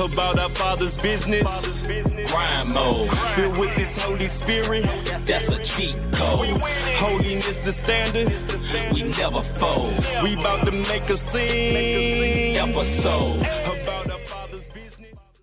about our Father's business. Grind mode, Filled with His Holy Spirit. that's a cheat code. Holiness the standard. We never fold. We about to make a scene. Episode. About our Father's business.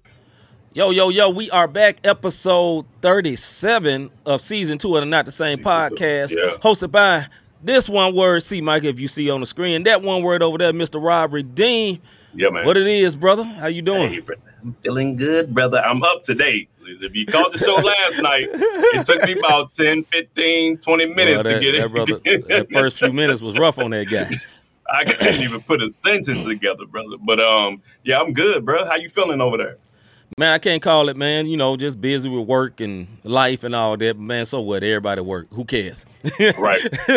Yo, yo, yo, we are back, episode 37 of season two of the Not the Same podcast, Yeah. hosted by this one word, see Mike, if you see on the screen, that one word over there, Mr. Rob Redeem. Yeah, man. What it is, brother? How you doing? Hey, bro, I'm feeling good, brother. I'm up to date. If you caught the show last night, it took me about 10, 15, 20 minutes Well, that, to get it. brother, that first few minutes was rough on that guy. I couldn't even put a sentence together, brother. But um, yeah, I'm good, bro. How you feeling over there? Man, I can't call it, man. You know, just busy with work and life and all that. Man, so what? Everybody work. Who cares? Right.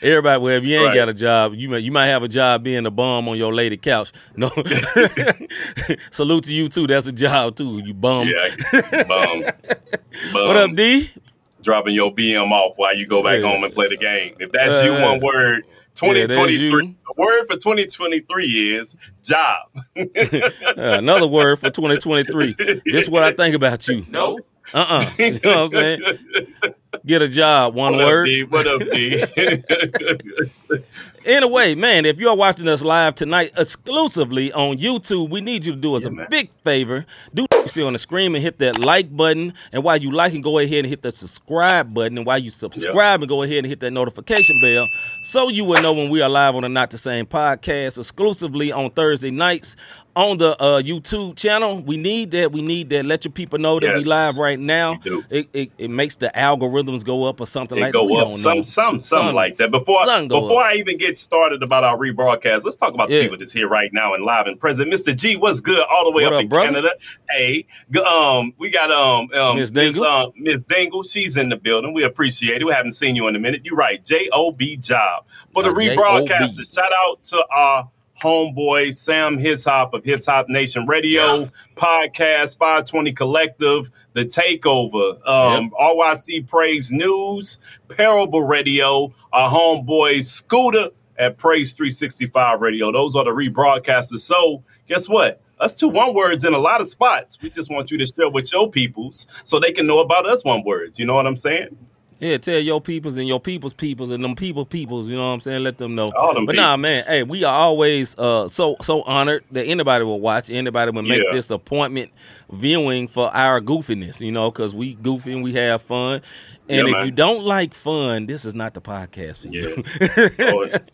Everybody, well, if you ain't Right. got a job, you might you might have a job being a bum on your lady couch. No, salute to you too. That's a job too. You bum. yeah. Bum. Bum. What up, D? Dropping your BM off while you go back Yeah. home and play the game. If that's Uh, you, one word. That's 2023. you. the word for 2023 is job. Another word for 2023. This is what I think about you. No. Uh uh You know what I'm saying? Get a job. One What word. Up, D? What up, D? Anyway, man, if you're watching us live tonight exclusively on YouTube, we need you to do us Yeah, a man. big favor. Do see on the screen and hit that like button. And while you like and go ahead and hit that subscribe button. And while you subscribe and go ahead and hit that notification bell so you will know when we are live on the Not the Same podcast exclusively on Thursday nights on the uh, YouTube channel. We need that. We need that. Let your people know that Yes, we live right now. It, it, it makes the algorithms go up or something It like go that. We up some some something Some- like that. Before some before up. I even get started about our rebroadcast, let's talk about Yeah. the people that's here right now and live and present. Mr. G, what's good? All the way What up, up, in brother? Canada. Hey, um, we got um, um Miss Miss Dingle? uh, Miss Dingle. She's in the building. We appreciate it. We haven't seen you in a minute. You're right. J O B job for the Uh, rebroadcasters. Shout out to our homeboy Sam Hishop of Hip Hop Nation Radio podcast, 520 Collective, The Takeover, um, RYC Praise News, Parable Radio, our homeboy Scooter at Praise 365 Radio. Those are the rebroadcasters. So guess what? Us two one words in a lot of spots. We just want you to share with your peoples so they can know about us one words. You know what I'm saying? Yeah, tell your peoples and your people's peoples and them people peoples, you know what I'm saying? Let them know. All them but nah, man, hey, we are always uh so so honored that anybody will watch, anybody will make Yeah. this appointment viewing for our goofiness, you know, because we goofy and we have fun. And Yeah, if man. you don't like fun, this is not the podcast for you. Yeah. Go ahead.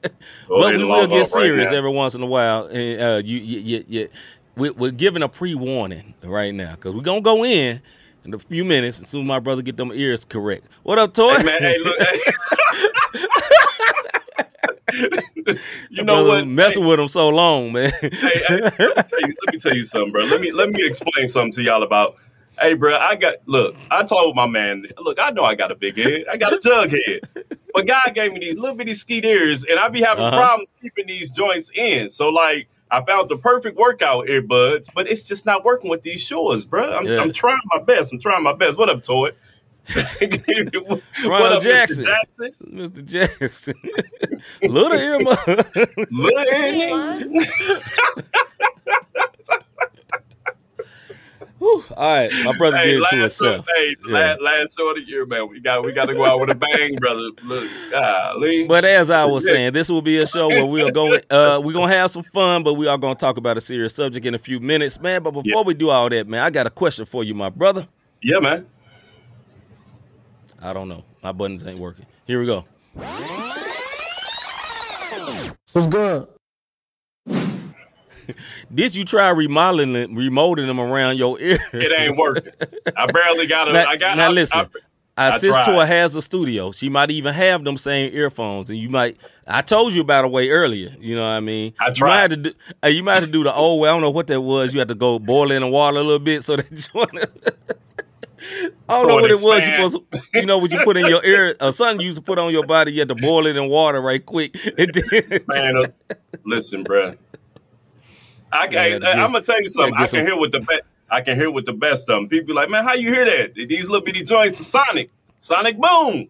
Go but we will get off right serious every once in a while. And uh, you, you, you, you we, we're giving a pre warning right now because we're gonna go in in a few minutes as soon as my brother get them ears correct. What up, Toy? Hey man, hey look. Hey. you know what? Messing with him so long, man. Hey, hey, let, me tell you, let me tell you something, bro. Let me let me explain something to y'all about. Hey, bro, I got look. I told my man, look, I know I got a big head. I got a jug head, but God gave me these little bitty skeet ears, and I be having Uh-huh. problems keeping these joints in. So like. I found the perfect workout earbuds, but it's just not working with these shores, bro. I'm, Yeah. I'm trying my best. I'm trying my best. What up, Toy? what Ronald up, Jackson. Mr. Jackson? Mr. Jackson. Little earmu. Little Eddie. Whew. All right, my brother Hey, did it to last, himself. hey, Yeah. last, last show of the year, man. We got we got to go out with a bang, brother. Look, golly. But as I was saying, this will be a show where we are going. Uh, we're gonna have some fun, but we are gonna talk about a serious subject in a few minutes, man. But before Yeah. we do all that, man, I got a question for you, my brother. yeah, man. I don't know. My buttons ain't working. Here we go. What's good? Did you try remodeling it, remolding them around your ear? It ain't working. I barely got it. I got. now I, listen. I, I sis tried. has a studio. She might even have them same earphones, and you might. I told you about a way earlier. You know what I mean? I You might tried. have to do. uh, You might have to do the old way. I don't know what that was. You had to go boil in in water a little bit so that you want to. I don't know what it it was. You supposed, to, you know, what you put in your ear, or something you used to put on your body. You had to boil it in water right quick. Man, uh, listen, bro. I, Yeah, I, get- I'm gonna tell you something. I some- can hear what the be- I can hear with the best of them. People be like, man, how you hear that? These little bitty joints are sonic, sonic boom.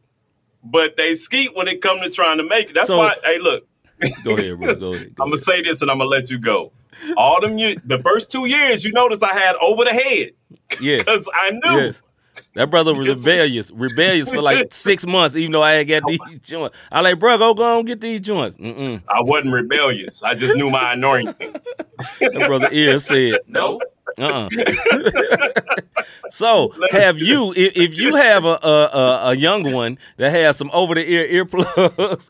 But they skeet when it come to trying to make it. That's So- why. Hey, look, go ahead, bro. Go ahead. Go I'm gonna ahead. say this and I'm gonna let you go. all them years, the first two years, you notice I had over the head Yes. because I knew. Yes. That brother was rebellious, rebellious for like six months, even though I had got these joints. I like, bro, go go and get these joints. Mm-mm. I wasn't rebellious. I just knew my anointing. That brother ear said, No. uh-uh. so, have you, if, if you have a, a a young one that has some over the ear earplugs,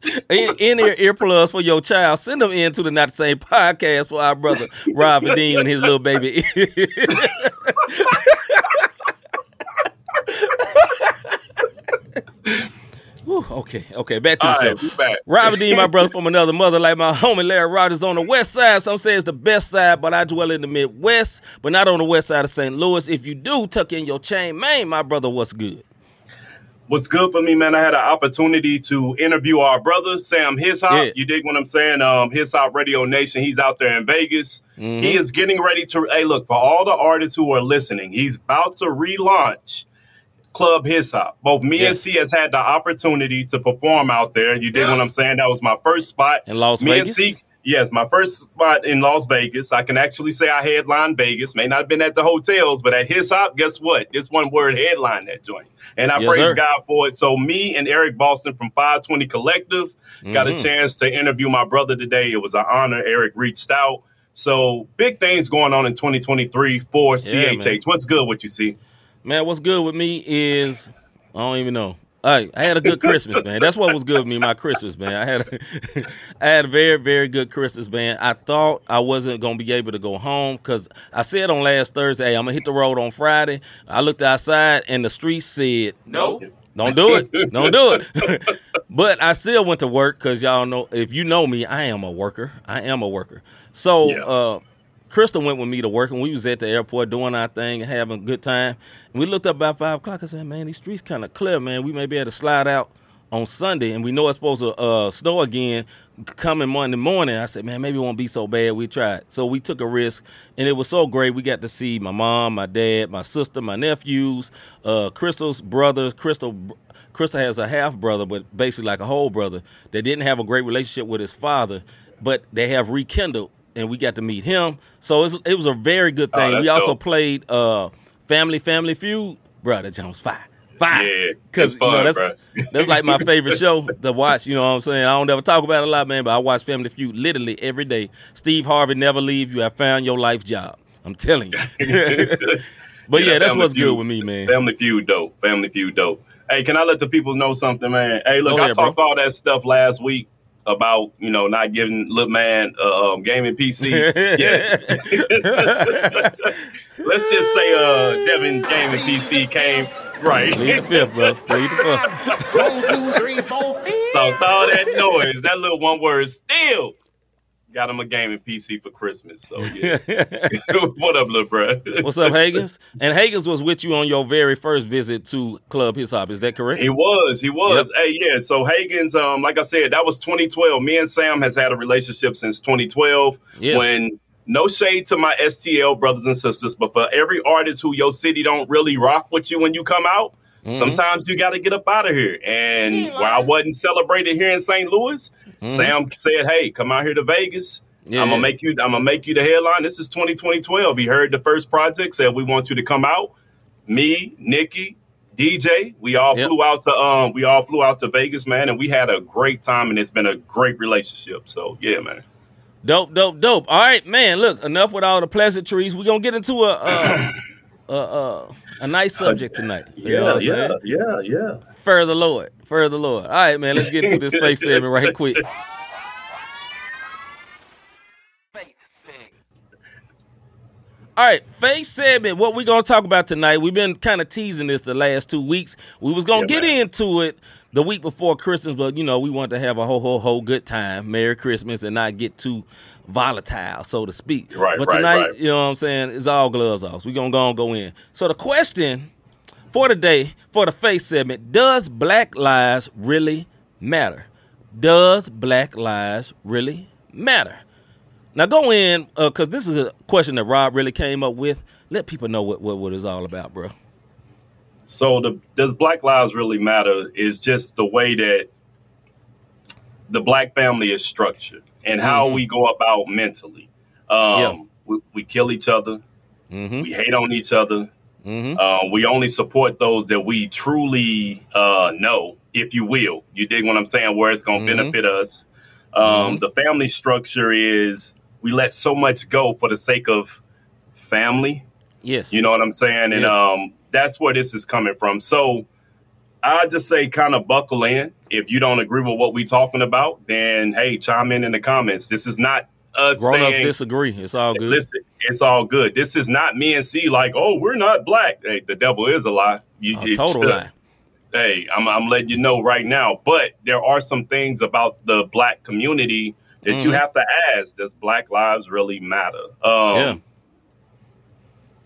in ear earplugs for your child, send them in to the Not the Same podcast for our brother Rob Dean and his little baby. Whew, okay, okay, back to the All show. right. Robert Dean, my brother from another mother, like my homie Larry Rogers on the west side. Some say it's the best side, but I dwell in the Midwest, but not on the west side of St. Louis. If you do, tuck in your chain, man, my brother, what's good? What's good for me, man? I had an opportunity to interview our brother Sam Hishop. Yeah. You dig what I'm saying? Um, Hishop Radio Nation. He's out there in Vegas. Mm-hmm. He is getting ready to. Hey, look for all the artists who are listening. He's about to relaunch Club Hishop. Both me and Yes. C has had the opportunity to perform out there. You dig what I'm saying? That was my first spot In Las me Vegas? and C. Yes, my first spot in Las Vegas. I can actually say I headlined Vegas. May not have been at the hotels, but at his hop, guess what? This one word headline that joint. And I Yes, praise sir. God for it. So me and Eric Boston from 520 Collective got Mm-hmm. a chance to interview my brother today. It was an honor. Eric reached out. So big things going on in 2023 for Yeah, CHH. man. What's good? What you see? Man, what's good with me is I don't even know. I I had a good Christmas, man. That's what was good with me, my Christmas, man. I had a, I had a very, very good Christmas, man. I thought I wasn't gonna be able to go home because I said on last Thursday, hey, I'm gonna hit the road on Friday. I looked outside and the street said, No. Don't do it. Don't do it. but I still went to work because y'all know if you know me, I am a worker. I am a worker. So Yeah. uh Crystal went with me to work and we was at the airport doing our thing and having a good time. And we looked up about five o'clock. I said, Man, these streets kind of clear, man. We may be able to slide out on Sunday and we know it's supposed to uh snow again coming Monday morning. I said, Man, maybe it won't be so bad. We tried. So we took a risk and it was so great. We got to see my mom, my dad, my sister, my nephews, uh Crystal's brothers, Crystal Crystal has a half brother, but basically like a whole brother that didn't have a great relationship with his father, but they have rekindled, and we got to meet him. So it was, it was a very good Oh, thing. that's we also dope. played uh, Family Family Feud. Brother Jones, fire, fire. Yeah, because it's fun, that's, that's like my favorite show to watch. You know what I'm saying? I don't ever talk about it a lot, man, but I watch Family Feud literally every day. Steve Harvey never leave. You have found your life job. I'm telling you. but yeah, Yeah, that's what's good with me, man. Family Feud dope. Family Feud dope. Hey, can I let the people know something, man? Hey, look, Go I ahead, bro. talked all that stuff last week about you know not giving little man uh, um, gaming PC. yeah, let's just say uh, Devin gaming PC came right. Plead the fifth, bro. Plead the fifth. One, two, three, four. So all that noise, that little one word still got him a gaming PC for Christmas. So yeah, what up, little bro? What's up, Hagens? And Hagens was with you on your very first visit to Club Hip Hop. Is that correct? He was, he was. Hey, yeah. So Hagen's, um, like I said, that was 2012. Me and Sam has had a relationship since 2012. Yeah. When no shade to my STL brothers and sisters, but for every artist who your city don't really rock with you when you come out, Mm-hmm. sometimes you got to get up out of here. And while I wasn't celebrated here in St. Louis, Sam said, "Hey, come out here to Vegas." Mm-hmm. Yeah. I'm gonna make you. I'm gonna make you the headline. This is 2012. He heard the first project, said we want you to come out. Me, Nikki, DJ, we all Yep. flew out to um, we all flew out to Vegas, man, and we had a great time, and it's been a great relationship. So yeah, man. Dope, dope, dope. All right, man. Look, enough with all the pleasantries. We're gonna get into a uh, a, a, a nice uh, subject tonight. You know what I'm saying? yeah, yeah. Further the Lord. Further the Lord. All right, man. Let's get to this face segment right quick. All right, face segment. What we gonna talk about tonight? We've been kind of teasing this the last two weeks. We was gonna Yeah, get man. into it the week before Christmas, but you know we want to have a whole, whole, whole good time, Merry Christmas, and not get too volatile, so to speak. Right, But right, tonight, right. you know what I'm saying? It's all gloves off. we're gonna go and go in. So the question for today, for the face segment, does Black Lives really matter? Does Black Lives really matter? Now go in, uh, because this is a question that Rob really came up with. Let people know what, what, what it's all about, bro. So the does Black Lives really matter? Is just the way that the black family is structured and how Mhm. we go about mentally. Um, Yeah. we, we kill each other. Mm-hmm. We hate on each other. Mm-hmm. Uh, we only support those that we truly uh, know, if you will. You dig what I'm saying? Where it's going to Mhm. benefit us. Um, Mhm. The family structure is we let so much go for the sake of family. Yes. You know what I'm saying? And Yes. um, that's where this is coming from. So I just say kind of buckle in. If you don't agree with what we're talking about, then hey, chime in in the comments. This is not us Grown ups saying disagree. It's all good. Listen, it's all good. This is not me and C like, oh, we're not black. Hey, the devil is a lie. You, A total lie. Hey, I'm, I'm letting you know right now. But there are some things about the black community that you Mhm. have to ask. Does Black lives really matter? Um, Yeah.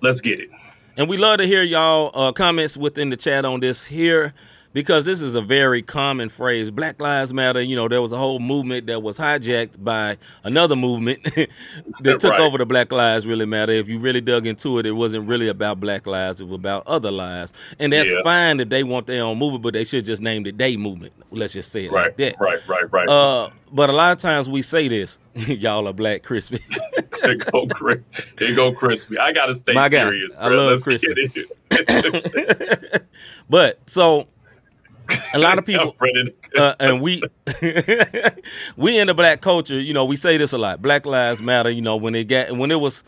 Let's get it. And we love to hear y'all uh, comments within the chat on this here because this is a very common phrase. Black Lives Matter. You know, there was a whole movement that was hijacked by another movement that took Right. over the Black Lives Really Matter. If you really dug into it, it wasn't really about Black lives, it was about other lives. And that's Yeah. fine that they want their own movement, but they should just name it day movement. Let's just say it Right, like that. right, right, right. Uh, but a lot of times we say this, y'all are black crispy. There go, go, crispy. I gotta stay My serious. I bro. love Let's Crispy. get it. but so a lot of people I'm ready to- uh, and we we in the black culture, you know, we say this a lot. Black lives matter. You know, when it got when it was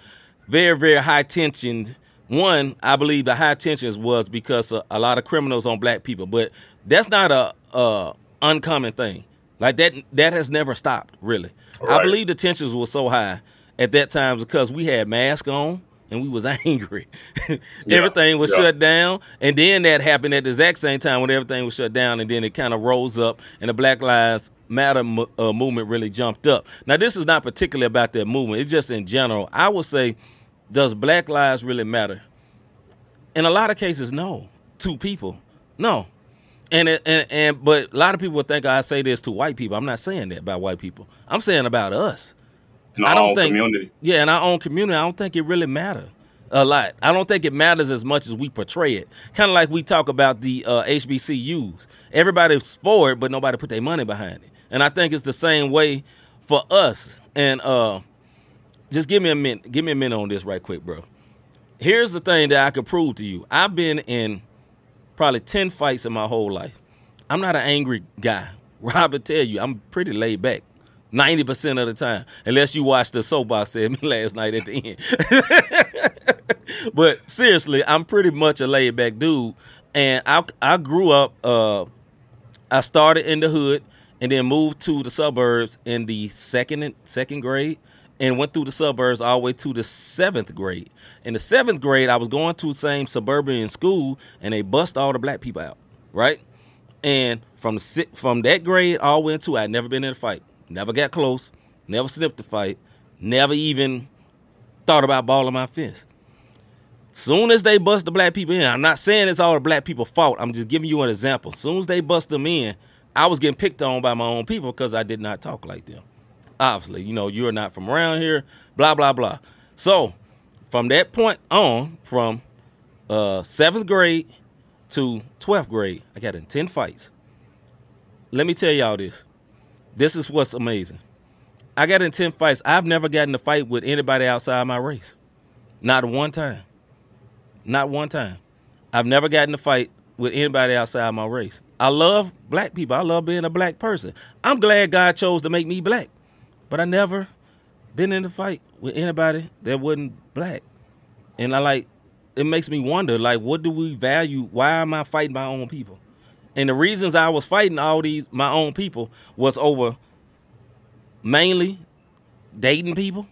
very very high tension. One, I believe the high tensions was because a, a lot of criminals on black people, but that's not a, a uncommon thing. Like that that has never stopped really. I believe the tensions were so high at that time because we had masks on and we was angry. everything was yeah. shut down, and then that happened at the exact same time when everything was shut down, and then it kind of rose up, and the Black Lives Matter mo- uh, movement really jumped up. Now, this is not particularly about that movement; it's just in general. I would say, does Black lives really matter? In a lot of cases, no. To people, no. And it, and and but a lot of people think I say this to white people. I'm not saying that about white people. I'm saying about us. I don't own think- community. Yeah, in our own community, I don't think it really matters a lot. I don't think it matters as much as we portray it. Kind of like we talk about the uh, HBCUs. Everybody's for it, but nobody put their money behind it. And I think it's the same way for us. And uh, just give me a minute. Give me a minute on this right quick, bro. Here's the thing that I could prove to you. I've been in probably 10 fights in my whole life. I'm not an angry guy. Robert tell you, I'm pretty laid back. 90% of the time. Unless you watched the soapbox segment last night at the end. but seriously, I'm pretty much a laid back dude. And I I grew up uh I started in the hood and then moved to the suburbs in the second second grade and went through the suburbs all the way to the seventh grade. In the seventh grade, I was going to the same suburban school and they bust all the black people out, right? And from the from that grade all the way into, I'd never been in a fight, never got close, never snipped a fight, never even thought about balling my fist. Soon as they bust the black people in, I'm not saying it's all the black people fault. I'm just giving you an example. Soon as they bust them in, I was getting picked on by my own people because I did not talk like them. Obviously, you know, you're not from around here, blah, blah, blah. So from that point on, from uh, seventh grade to 12th grade, I got in 10 fights. Let me tell y'all this. This is what's amazing. I got in 10 fights. I've never gotten a fight with anybody outside my race. Not one time. Not one time. I've never gotten a fight with anybody outside my race. I love black people. I love being a black person. I'm glad God chose to make me black. But I never been in a fight with anybody that wasn't black. And I like it makes me wonder, like, what do we value? Why am I fighting my own people? And the reasons I was fighting all these my own people was over mainly dating people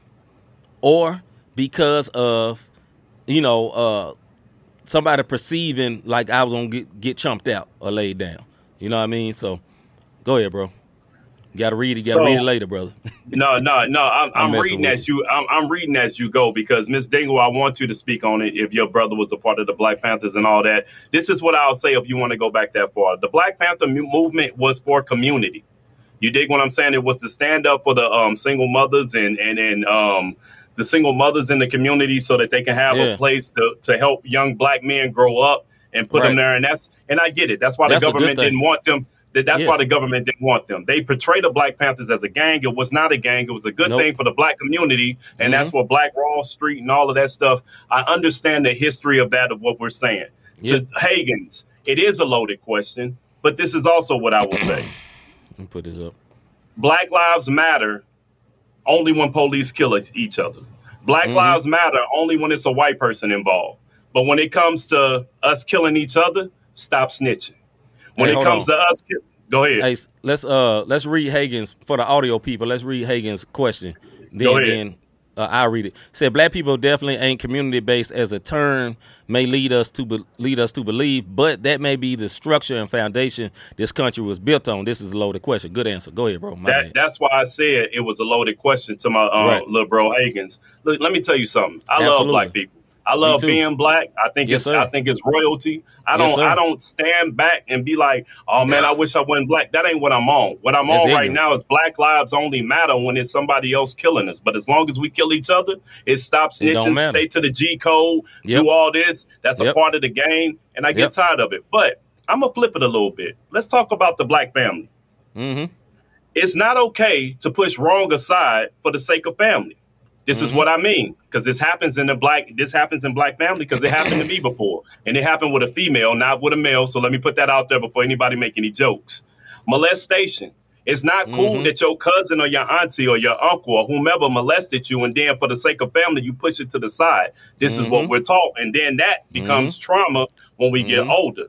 or because of you know uh somebody perceiving like I was gonna get, get chumped out or laid down. You know what I mean? So go ahead, bro. You gotta read it. You gotta So- read it later, brother. No, no, no. I'm, I'm I'm reading as you. I'm, I'm reading as you go because Miss Dingle, I want you to speak on it. If your brother was a part of the Black Panthers and all that, this is what I'll say. If you want to go back that far, the Black Panther movement was for community. You dig what I'm saying? It was to stand up for the um, single mothers and and and um, the single mothers in the community so that they can have Yeah. a place to to help young black men grow up and put them there. And that's and I get it. That's why That's the government didn't want them. That that's why the government didn't want them. They portrayed the Black Panthers as a gang. It was not a gang. It was a good Nope. thing for the black community, and that's what Black Wall Street and all of that stuff. I understand the history of that of what we're saying. Yep. To Hagen's, it is a loaded question, but this is also what I will say. Let me put this up. Black lives matter only when police kill each- each other. Black Mm-hmm. lives matter only when it's a white person involved. But when it comes to us killing each other, stop snitching. When Hey, it comes on. to us, go ahead. Hey, let's uh let's read Hagen's for the audio people. Let's read Hagen's question. Then Go ahead. then uh, I'll read it. Said black people definitely ain't community based as a term may lead us to be, lead us to believe, but that may be the structure and foundation this country was built on. This is a loaded question. Good answer. Go ahead, bro. That, that's why I said it was a loaded question to my um, Right. little bro Hagens. Look, let me tell you something. I love black people. I love being black. I think Yes, it's sir. I think it's royalty. I don't sir. I don't stand back and be like, oh man, I wish I wasn't black. That ain't what I'm on. What I'm That's on right now is black lives only matter when it's somebody else killing us. But as long as we kill each other, it stops It snitching, matter. stay to the G code, Yep. do all this. That's a part of the game, and I get Yep. tired of it. But I'm gonna flip it a little bit. Let's talk about the black family mm-hmm. it's not okay to push wrong aside for the sake of family. This is Mhm. what I mean because this happens in the black. This happens in black family because it happened to me before, and it happened with a female, not with a male. So let me put that out there before anybody make any jokes. Molestation. It's not cool Mhm. that your cousin or your auntie or your uncle or whomever molested you, and then for the sake of family, you push it to the side. This is what Mhm. we're taught, and then that becomes trauma when we get Mhm. older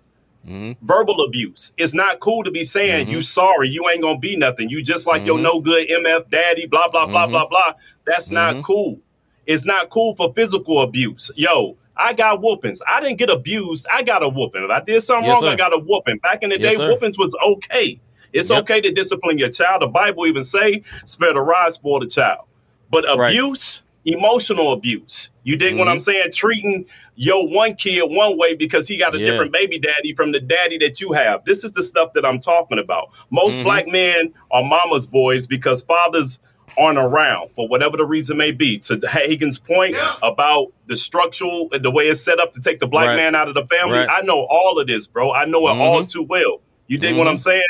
Mm-hmm. verbal abuse. It's not cool to be saying you sorry, you ain't gonna be nothing. You just like your Mhm. no good MF daddy, blah blah blah blah blah. That's Mhm. not cool. It's not cool for physical abuse. Yo, I got whoopings. I didn't get abused. I got a whooping. If I did something Yes, wrong, sir. I got a whooping. Back in the Yes, day, sir. whoopings was okay. It's Yep. okay to discipline your child. The Bible even say, "Spare the rod, spoil the child." But Right. abuse, emotional abuse. You dig what Mhm. I'm saying? Treating your one kid one way because he got a Yeah. different baby daddy from the daddy that you have. This is the stuff that I'm talking about. Most Mhm. black men are mama's boys because fathers aren't around for whatever the reason may be. To Hagen's point about the structural, and the way it's set up to take the black Right. man out of the family, Right. I know all of this, bro. I know it all Mhm. too well. You dig what Mhm. I'm saying?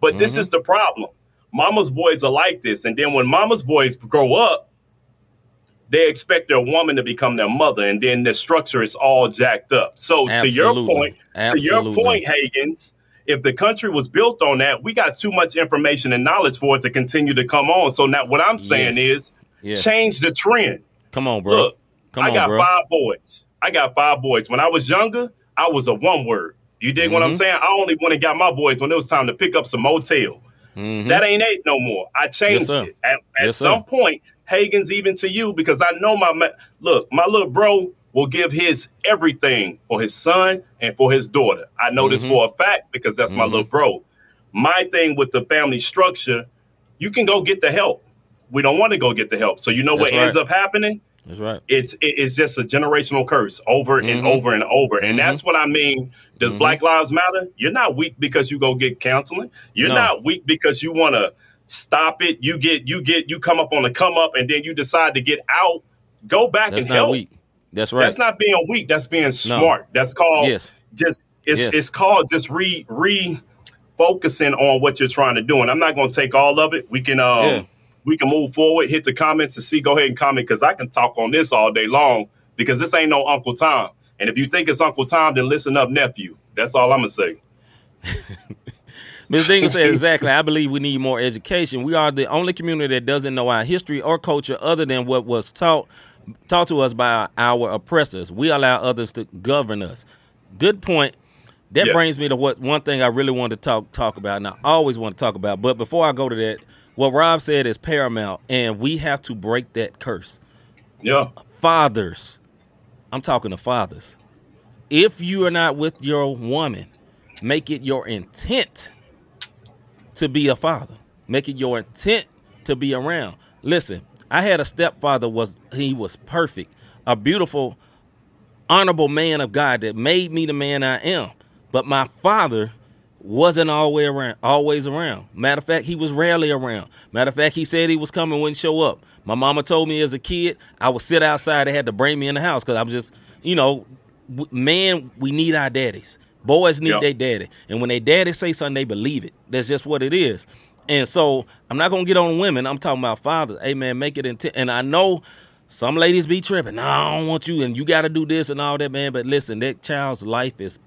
But this Mhm. is the problem. Mama's boys are like this, and then when mama's boys grow up, they expect their woman to become their mother, and then the structure is all jacked up. So to your Absolutely. point, to your point, Hagens, if the country was built on that, we got too much information and knowledge for it to continue to come on. So now what I'm saying Yes. is Yes. change the trend. Come on, bro. Look, Come I on, got bro. five boys. I got five boys. When I was younger, I was a one word. You dig what I'm Mhm. saying? I only went and got my boys when it was time to pick up some motel. Mhm. That ain't eight no more. I changed sir. it. At, at Yes, sir. some point, Hagen's even to you because I know my ma- look, my little bro will give his everything for his son and for his daughter. I know this Mhm. for a fact because that's my Mhm. little bro. My thing with the family structure, you can go get the help. We don't want to go get the help. So you know what That's ends up happening? That's right. it's it's just a generational curse over and Mhm. over and over and that's what i mean does Mhm. black lives matter you're not weak because you go get counseling you're No. not weak because you want to stop it you get you get you come up on the come up and then you decide to get out go back That's and not help weak. That's right. that's not being weak that's being smart that's called Yes. just it's Yes. it's called just re re focusing on what you're trying to do and i'm not going to take all of it we can um Yeah. we can move forward hit the comments and see go ahead and comment because i can talk on this all day long because this ain't no uncle tom and if you think it's uncle tom then listen up nephew that's all i'm gonna say Ms. Dingle said exactly. I believe we need more education. We are the only community that doesn't know our history or culture other than what was taught taught to us by our oppressors. We allow others to govern us. Good point. That Yes. brings me to what one thing I really want to talk talk about, and I always want to talk about. But before I go to that, what Rob said is paramount, and we have to break that curse. yeah Fathers, I'm talking to fathers. If you are not with your woman, make it your intent to be a father. Make it your intent to be around. Listen, I had a stepfather was he was perfect, a beautiful, honorable man of God that made me the man I am. But my father wasn't always around. Always around. Matter of fact, he was rarely around. Matter of fact, he said he was coming, wouldn't show up. My mama told me as a kid, I would sit outside. They had to bring me in the house because I was just, you know, man, we need our daddies. Boys need Yep. their daddy, and when they daddy say something, they believe it. That's just what it is. And so I'm not gonna get on women. I'm talking about fathers. Hey man, make it intent. And I know some ladies be tripping. No, I don't want you, and you got to do this and all that, man. But listen, that child's life is.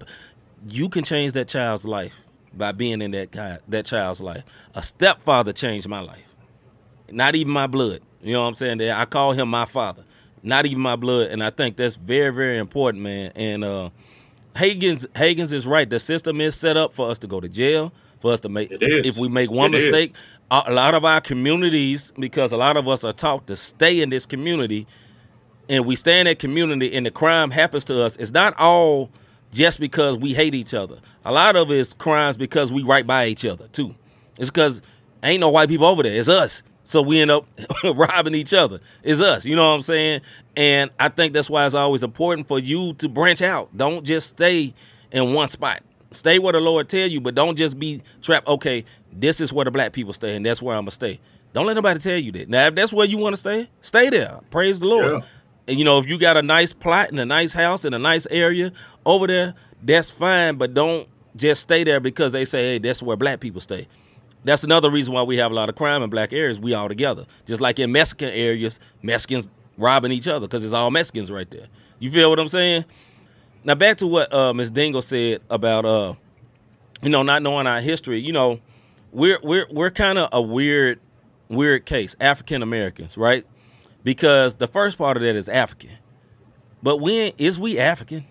You can change that child's life by being in that guy, that child's life. A stepfather changed my life. Not even my blood. You know what I'm saying? I call him my father. Not even my blood, and I think that's very, very important, man. And uh, Hagen's Hagen's is right. The system is set up for us to go to jail, for us to make. Is. If we make one It is. mistake, a a lot of our communities, because a lot of us are taught to stay in this community, and we stay in that community, and the crime happens to us. It's not all just because we hate each other. A lot of it is crimes because we right by each other too. It's because ain't no white people over there. It's us. So we end up robbing each other. It's us. You know what I'm saying? And I think that's why it's always important for you to branch out. Don't just stay in one spot. Stay where the Lord tell you, but don't just be trapped. Okay, this is where the black people stay, and that's where I'm gonna stay. Don't let nobody tell you that. Now, if that's where you want to stay, stay there. Praise the Lord. Yeah. And you know, if you got a nice plot and a nice house in a nice area over there, that's fine. But don't just stay there because they say, hey, that's where black people stay. That's another reason why we have a lot of crime in black areas. We all together. Just like in Mexican areas, Mexicans robbing each other because it's all Mexicans right there. You feel what I'm saying? Now back to what uh, Ms. Dingle said about uh, you know, not knowing our history. You know, we're we're we're kind of a weird weird case, African Americans, right? Because the first part of that is African, but when is we African?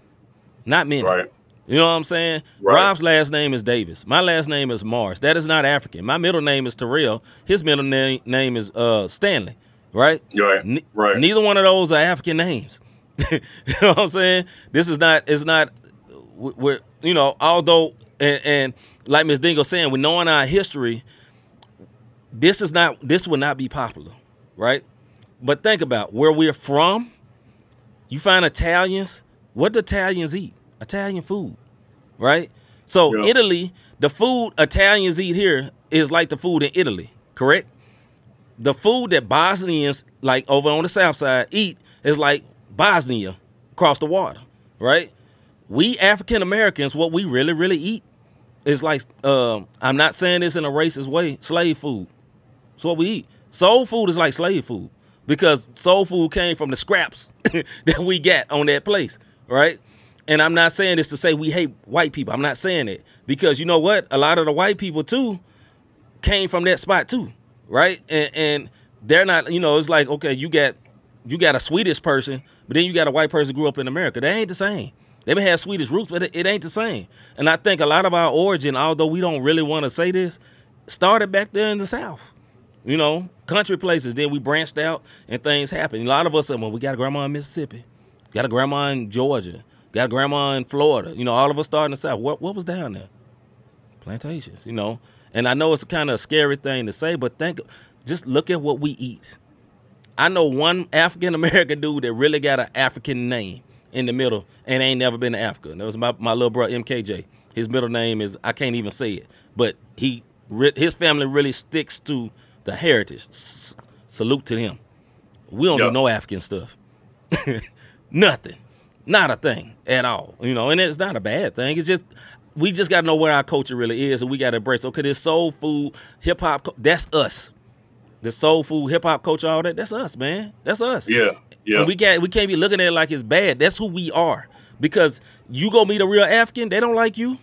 Not many. Right. You know what I'm saying? Right. Rob's last name is Davis. My last name is Morris. That is not African. My middle name is Terrell. His middle name name is uh, Stanley. Right? Right. Ne- Right. Neither one of those are African names. you know what I'm saying? This is not. It's not. We're you know. Although and, and like Ms. Dingle saying, we knowing our history, this is not. This will not be popular, right? But think about where we're from. You find Italians. What do Italians eat? Italian food, right? So Yeah. Italy, the food Italians eat here is like the food in Italy, correct? the food that Bosnians like over on the south side eat is like Bosnia across the water, right? We African Americans, what we really, really eat is like um, I'm not saying this in a racist way, slave food. It's what we eat. Soul food is like slave food because soul food came from the scraps that we got on that place, right? And I'm not saying this to say we hate white people. I'm not saying it because you know what? A lot of the white people too came from that spot too, right? And, and they're not, you know, it's like okay, you got you got a Swedish person, but then you got a white person who grew up in America. They ain't the same. They may have Swedish roots, but it, it ain't the same. And I think a lot of our origin, although we don't really want to say this, started back there in the South. You know, country places. Then we branched out and things happened. A lot of us said, well, we got a grandma in Mississippi, got a grandma in Georgia, got a grandma in Florida. You know, all of us started in the South. What what was down there? plantations, you know. And I know it's kind of a scary thing to say, but think, just look at what we eat. I know one African American dude that really got an African name in the middle and ain't never been to Africa. And that was my, my little brother MKJ. His middle name is I can't even say it, but he his family really sticks to the heritage. S- salute to him. We don't Yeah. do no African stuff. Nothing. Not a thing at all. You know, and it's not a bad thing. It's just we just gotta know where our culture really is and we gotta embrace. Okay, this soul food, hip hop, that's us. The soul food, hip hop culture, all that, that's us, man. That's us. Yeah. Yeah. And we can't we can't be looking at it like it's bad. That's who we are. Because you go meet a real African, they don't like you.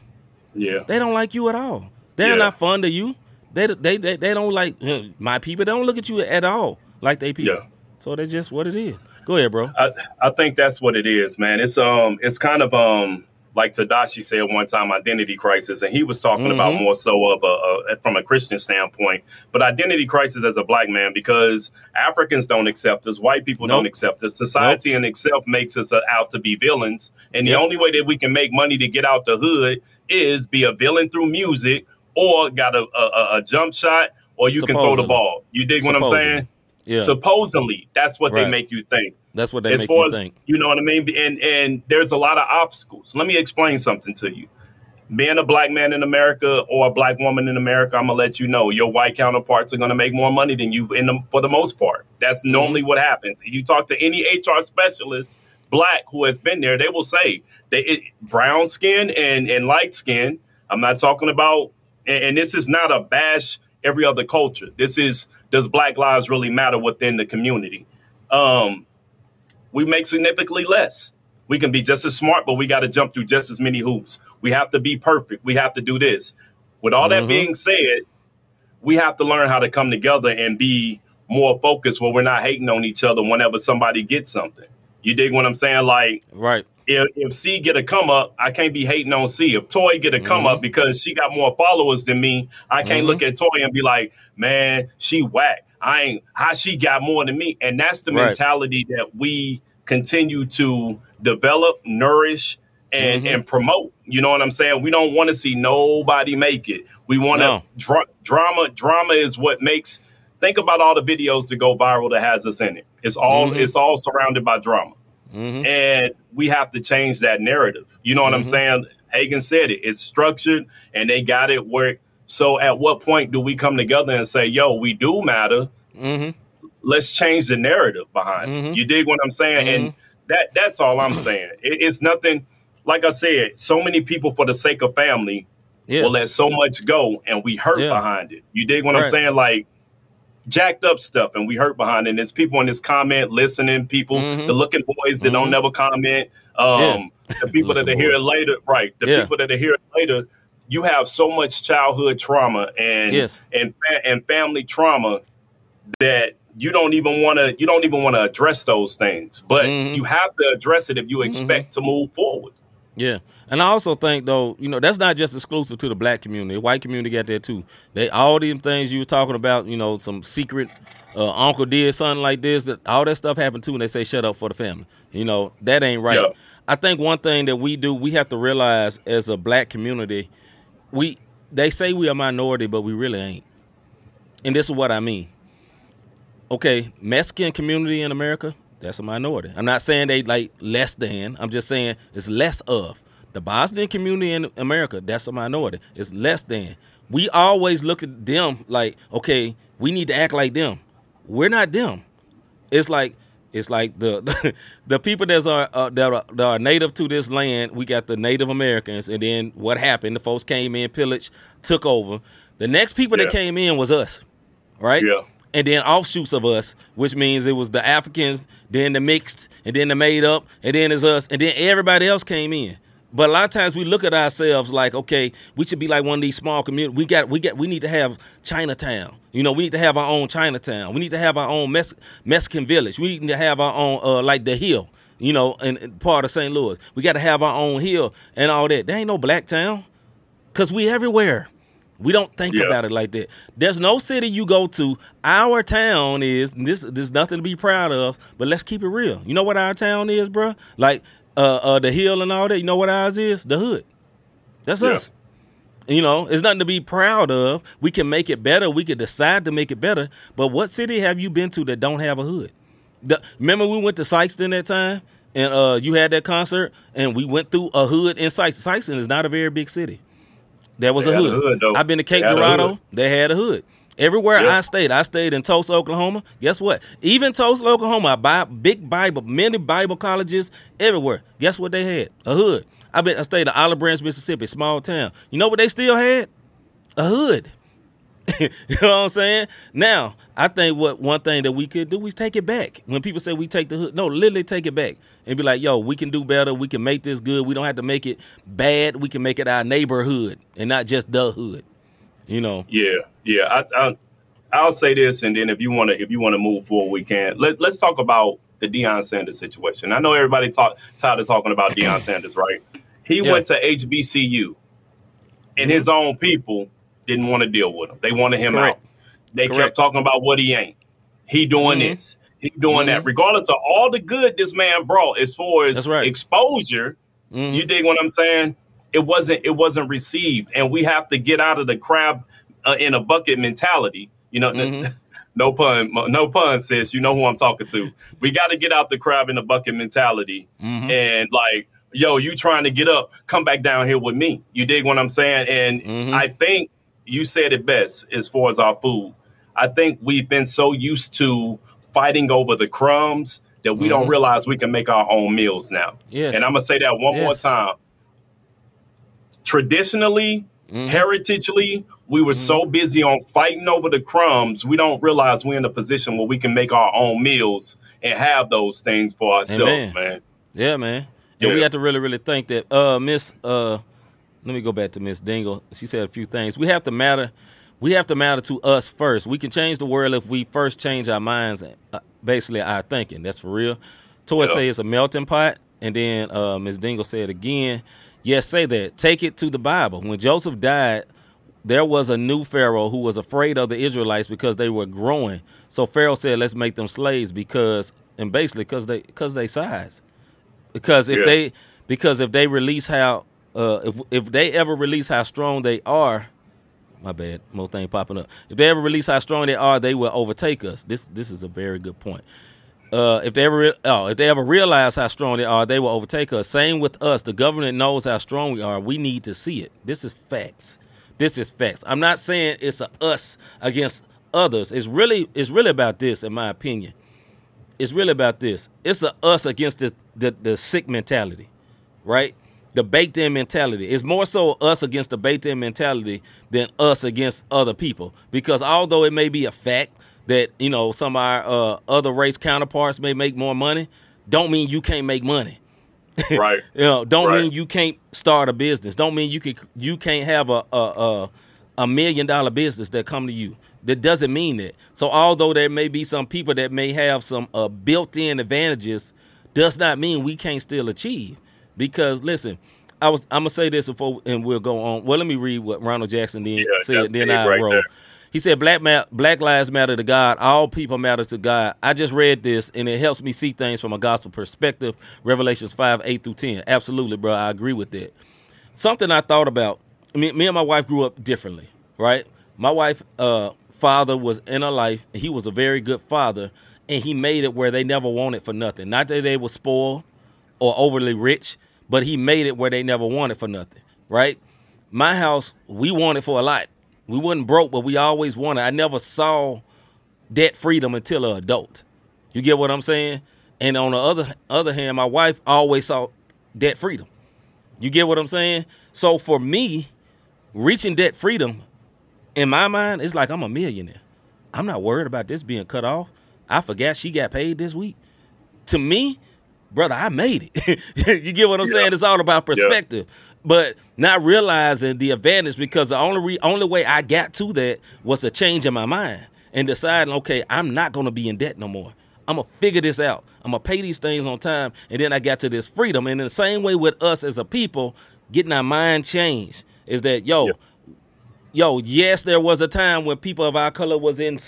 yeah. They don't like you at all. They're Yeah. not fond of you. They they they, they don't like my people. They don't look at you at all like they people. Yeah. So that's just what it is. Go ahead, bro. I, I think that's what it is, man. It's um it's kind of um like Tadashi said one time, identity crisis, and he was talking about Mhm. more so of a, a from a Christian standpoint, but identity crisis as a black man because Africans don't accept us, white people don't accept us, society and itself makes us uh, out to be villains, and Yep. the only way that we can make money to get out the hood is be a villain through music or got a a, a- a jump shot or you can throw the ball. You dig what I'm saying? Yeah, Supposedly, that's what they make you think that's what they as make far you as think. you know what I mean. And and there's a lot of obstacles. Let me explain something to you. Being a black man in America or a black woman in America, I'm gonna let you know your white counterparts are gonna make more money than you in the, for the most part. That's Mm-hmm. normally what happens. If you talk to any HR specialist, black who has been there, they will say they it, brown skin and and light skin. I'm not talking about, and, and this is not a bash every other culture. This is does Black lives really matter within the community? Um, we make significantly less. We can be just as smart, but we got to jump through just as many hoops. We have to be perfect. We have to do this. With all that Mhm. being said, we have to learn how to come together and be more focused where we're not hating on each other whenever somebody gets something. You dig what I'm saying? Like Right. If, if C get a come up, I can't be hating on C. If Toy get a come up because she got more followers than me, I can't Mhm. look at Toy and be like, man, she whack. I ain't how she got more than me. And that's the Right. mentality that we continue to develop, nourish, and Mhm. and promote. You know what I'm saying? We don't want to see nobody make it. We want to No. dra- drama. Drama is what makes. Think about all the videos that go viral that has us in it. It's all Mhm. it's all surrounded by drama hmm and we have to change that narrative. You know what I'm Mhm. saying? Hagen said it. It's structured, and they got it where. So, at what point do we come together and say, "Yo, we do matter. hmm Let's change the narrative behind it." You dig what I'm saying? And Mhm. that that's all I'm saying. It, it's nothing. Like I said, so many people for the sake of family Yeah. will let so much go, and we hurt Yeah. behind it. You dig what I'm saying? Like jacked up stuff, and we hurt behind it. And there's people in this comment listening, people, Mhm. the looking boys that don't Mhm. never comment, um, the people that are here later, right? The Yeah. people that are here later. You have so much childhood trauma and Yes. and and family trauma that you don't even want to you don't even want to address those things, but Mhm. you have to address it if you expect Mm-hmm. to move forward. Yeah, and I also think though, you know, that's not just exclusive to the black community. The white community got that too. They all these things you were talking about, you know, some secret uh, uncle did something like this. That all that stuff happened too, and they say shut up for the family. You know, that ain't right. Yeah. I think one thing that we do, we have to realize as a black community, we they say we are minority, but we really ain't. And this is what I mean. Okay, Mexican community in America, that's a minority. I'm not saying they like less than. I'm just saying it's less of. The Bosnian community in America, that's a minority. It's less than. We always look at them like, okay, we need to act like them. We're not them. It's like it's like the the people that are, uh, that are that are native to this land. We got the Native Americans, and then what happened? The folks came in, pillaged, took over. The next people that came in was us, right? Yeah. and then offshoots of us, which means it was the Africans, then the mixed, and then the made up, and then it's us, and then everybody else came in. But a lot of times we look at ourselves like, okay, we should be like one of these small communities. We got, we got, we need to have Chinatown. You know, we need to have our own Chinatown. We need to have our own Mex- Mexican village. We need to have our own, uh, like the Hill. You know, in, in part of St. Louis. We got to have our own hill and all that. There ain't no black town, cause we everywhere. We don't think Yeah. about it like that. There's no city you go to. Our town is and this. There's nothing to be proud of. But let's keep it real. You know what our town is, bruh? Like uh, uh, the hill and all that. You know what ours is? The hood. That's Yeah. us. You know, it's nothing to be proud of. We can make it better. We could decide to make it better. But what city have you been to that don't have a hood? The, remember we went to Sikeston that time, and uh, you had that concert, and we went through a hood in Sikeston. Sikeston is not a very big city. There was a had a hood. hood, though. I've been to Cape a Girardeau. They had a hood. Everywhere Yeah. I stayed, I stayed in Tulsa, Oklahoma. Guess what? Even Tulsa, Oklahoma, I buy big Bible, many Bible colleges everywhere. Guess what they had? A hood. I been I stayed in Olive Branch, Mississippi, small town. You know what they still had? A hood. you know what I'm saying? Now, I think what one thing that we could do is take it back. When people say we take the hood, no, literally take it back and be like, yo, we can do better. We can make this good. We don't have to make it bad. We can make it our neighborhood and not just the hood. You know? Yeah, yeah. I, I I'll say this, and then if you want to if you want to move forward, we can. Let Let's talk about the Deion Sanders situation. I know everybody talk tired of talking about Deion Sanders, right? He Yeah. went to HBCU, and his own people didn't want to deal with him. They wanted him Correct. out. They Correct. kept talking about what he ain't. He doing Mhm. this. He doing that. Mhm. Regardless of all the good this man brought, as far as right. exposure, Mhm. you dig what I'm saying? It wasn't it wasn't received, and we have to get out of the crab uh, in a bucket mentality. You know, Mhm. no pun, no pun, sis. You know who I'm talking to. We got to get out the crab in a bucket mentality, Mhm. and like, yo, you trying to get up? Come back down here with me. You dig what I'm saying? And Mhm. I think you said it best as far as our food. I think we've been so used to fighting over the crumbs that we don't realize we can make our own meals now. Mm-hmm. Yes. And I'm gonna say that one more time. Traditionally, Mm-hmm. heritagely, we were so busy on fighting over the crumbs, we don't realize we're in a position where we can make our own meals and have those things for ourselves, Amen. man. Yeah, man. And we have to really, really think that uh Miss uh let me go back to Miss Dingle. She said a few things. We have to matter we have to matter to us first. We can change the world if we first change our minds and uh, basically our thinking. That's for real. Toy Yeah. say it's a melting pot. And then uh Miss Dingle said again, yes, say that. Take it to the Bible. When Joseph died, there was a new Pharaoh who was afraid of the Israelites because they were growing. So Pharaoh said, "Let's make them slaves because, and basically because they because they size. Because if Yeah. they because if they release how uh if if they ever release how strong they are, my bad, most thing popping up. If they ever release how strong they are, they will overtake us. This this is a very good point. Uh, if they ever oh, if they ever realize how strong they are, they will overtake us. Same with us. The government knows how strong we are. We need to see it. This is facts. This is facts. I'm not saying it's a us against others. It's really it's really about this, in my opinion. It's really about this. It's a us against the the, the sick mentality, right? The baked in mentality. It's more so us against the baked in mentality than us against other people. Because although it may be a fact that you know some of our uh, other race counterparts may make more money, don't mean you can't make money. Right. You know, don't Right. mean you can't start a business. Don't mean you can you can't have a a, a a million dollar business that come to you. That doesn't mean that. So although there may be some people that may have some uh, built-in advantages, does not mean we can't still achieve. Because listen, I was I'm gonna say this before and we'll go on. Well, let me read what Ronald Jackson then Yeah, said. Then I right roll. there. He said, "Black ma- Black lives matter to God. All people matter to God." I just read this, and it helps me see things from a gospel perspective. Revelations five eight through ten. Absolutely, bro. I agree with that. Something I thought about. Me, me and my wife grew up differently, right? My wife, uh, father was in her life. He was a very good father, and he made it where they never wanted for nothing. Not that they were spoiled or overly rich, but he made it where they never wanted for nothing, right? My house, we wanted for a lot. We wasn't broke, but we always wanted. I never saw debt freedom until an adult. You get what I'm saying? And on the other other hand, my wife always saw debt freedom. You get what I'm saying? So for me, reaching debt freedom, in my mind, it's like I'm a millionaire. I'm not worried about this being cut off. I forgot she got paid this week. To me, brother, I made it. you get what I'm Yeah. saying? It's all about perspective. But not realizing the advantage because the only re- only way I got to that was a change in my mind and deciding, okay, I'm not gonna be in debt no more. I'm gonna figure this out. I'm gonna pay these things on time, and then I got to this freedom. And in the same way with us as a people, getting our mind changed is that yo, Yeah. yo, yes, there was a time when people of our color was in,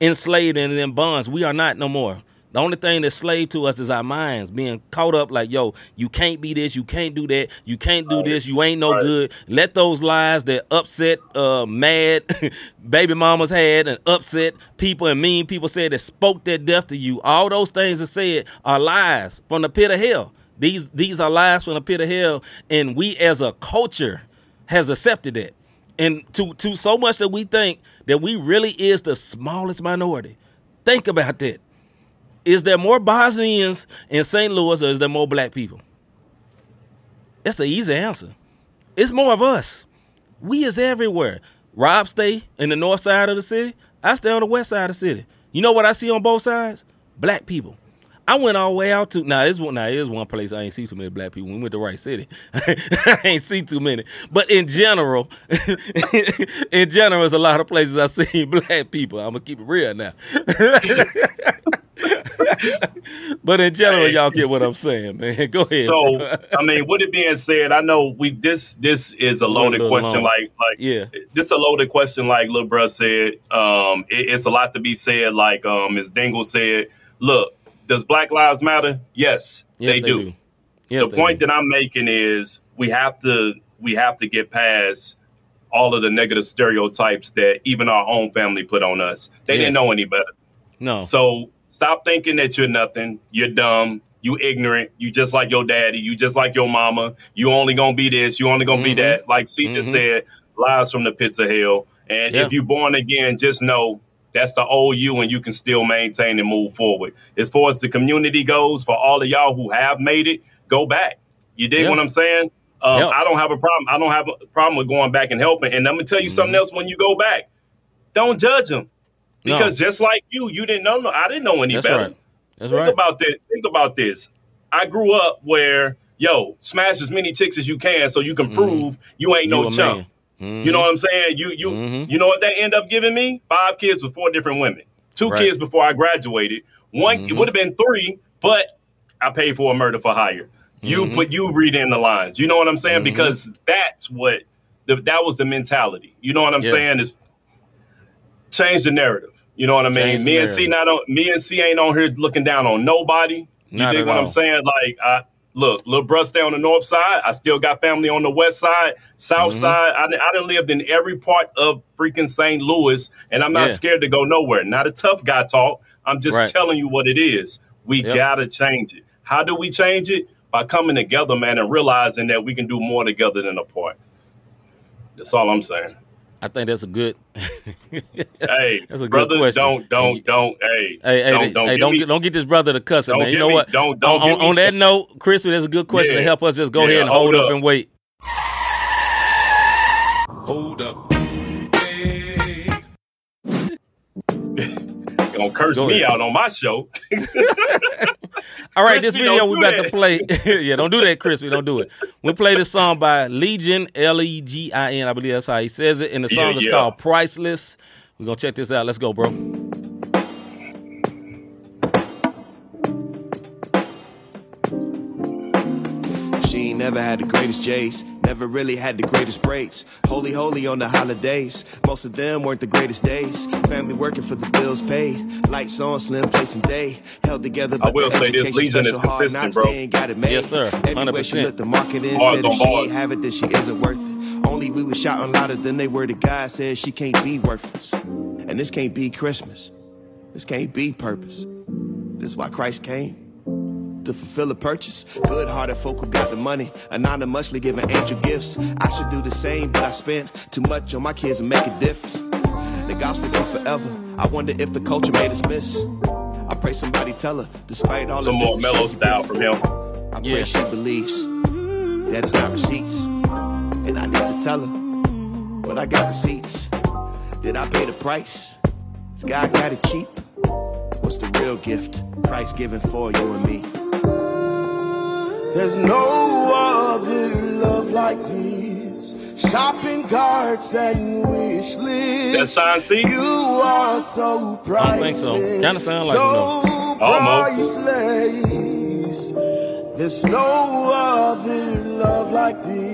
enslaved and in bonds. We are not no more. The only thing that's slave to us is our minds being caught up like, yo, you can't be this, you can't do that, you can't do this, you ain't no Right. good. Let those lies that upset, uh, mad baby mamas had and upset people and mean people said that spoke their death to you. All those things that said are lies from the pit of hell. These these are lies from the pit of hell, and we as a culture has accepted it. And to to so much that we think that we really is the smallest minority. Think about that. Is there more Bosnians in St. Louis or is there more black people? That's an easy answer. It's more of us. We is everywhere. Rob stay in the north side of the city. I stay on the west side of the city. You know what I see on both sides? Black people. I went all the way out to now. This one now is one place I ain't see too many black people. We went to the Wright City. I ain't see too many. But in general, in general, there's a lot of places I see black people. I'm gonna keep it real now. but in general, y'all get what I'm saying, man. Go ahead. So, I mean, with it being said, I know we this this is a loaded little question. long. Like like yeah, this a loaded question. Like Lil Bruh said, um, it- it's a lot to be said. Like um, Ms. Dingle said, look, does Black Lives Matter? Yes, yes, they, do. Yes, the they point do. that I'm making is we have to we have to get past all of the negative stereotypes that even our own family put on us. They Yes. didn't know any better. no, So stop thinking that you're nothing. You're dumb. You ignorant. You just like your daddy. You just like your mama. You only gonna be this. You only gonna be Mhm. that. Like C just Mhm. said, lies from the pits of hell. And Yeah. if you born again, just know that's the old you, and you can still maintain and move forward. As far as the community goes, for all of y'all who have made it, go back. You dig Yeah. what I'm saying? Um, Help. I don't have a problem. I don't have a problem with going back and helping. And I'm gonna tell you something Mm-hmm. else. When you go back, don't judge them because just like you, you didn't know. I didn't know any better. That's better. right. That's Think right. about this. Think about this. I grew up where yo smash as many ticks as you can so you can prove you ain't Mm-hmm. You no chump. man. You know what I'm saying? You you Mhm. you know what they end up giving me? Five kids with four different women. Two Right. kids before I graduated. One it Mhm. would have been three, but I paid for a murder for hire. You Mhm. put you read in the lines. You know what I'm saying? Mhm. Because that's what the, that was the mentality. You know what I'm Yeah. saying? Is change the narrative. You know what I mean? Change Me and C not on me and C ain't on here looking down on nobody. You Not dig what all. I'm saying? Like, I, look, little bro stay on the north side. I still got family on the west side, south Mhm. side. I, I done lived in every part of freaking St. Louis, and I'm not Yeah. scared to go nowhere. Not a tough guy talk. I'm just Right. telling you what it is. We Yep. gotta change it. How do we change it? By coming together, man, and realizing that we can do more together than apart. That's all I'm saying. I think that's a good. Hey, That's a good brother, question. don't, don't, don't. Hey, Hey, hey, don't, don't, hey, don't me- get, don't get this brother to cuss man. You know me- what? don't- don't on, on, on that some- note, Crispy, that's a good question to help us just go Yeah, ahead and hold hold up. up. and wait. Hold up. Gonna curse Go me out on my show. All right, this video we about to play. yeah, don't do that, Crispy. Don't do it. We play this song by Legion, L E G I N. I believe that's how he says it. And the Yeah, song is yeah. called Priceless. We're gonna check this out. Let's go, bro. Never had the greatest J's, never really had the greatest braids. Holy, holy on the holidays. Most of them weren't the greatest days. Family working for the bills paid. Lights on, slim place and day. Held together. I will the say this, education Legion is special, hard consistent, bro. they ain't got it made. Yes, sir. Everywhere she 100%. looked, the marketing Bars said on if she bars. ain't have it, then she isn't worth it. Only we was shouting louder than they were. The guy said she can't be worthless. And this can't be Christmas. This can't be purpose. This is why Christ came to fulfill a purchase. Good hearted folk who got the money, anonymously giving angel gifts. I should do the same, but I spent too much on my kids and make a difference. The gospel took forever. I wonder if the culture made us miss. I pray somebody tell her, despite all Some of this, more mellow style from him. I Yeah. pray she believes that it's not receipts. And I need to tell her, but I got receipts. Did I pay the price? This guy got it cheap. What's the real gift Christ giving for you and me? There's no other love like this. Shopping carts and wish lists. That sign C? You are so priceless. I don't think so. Kinda sound like so Almost. priceless. There's no other love like this.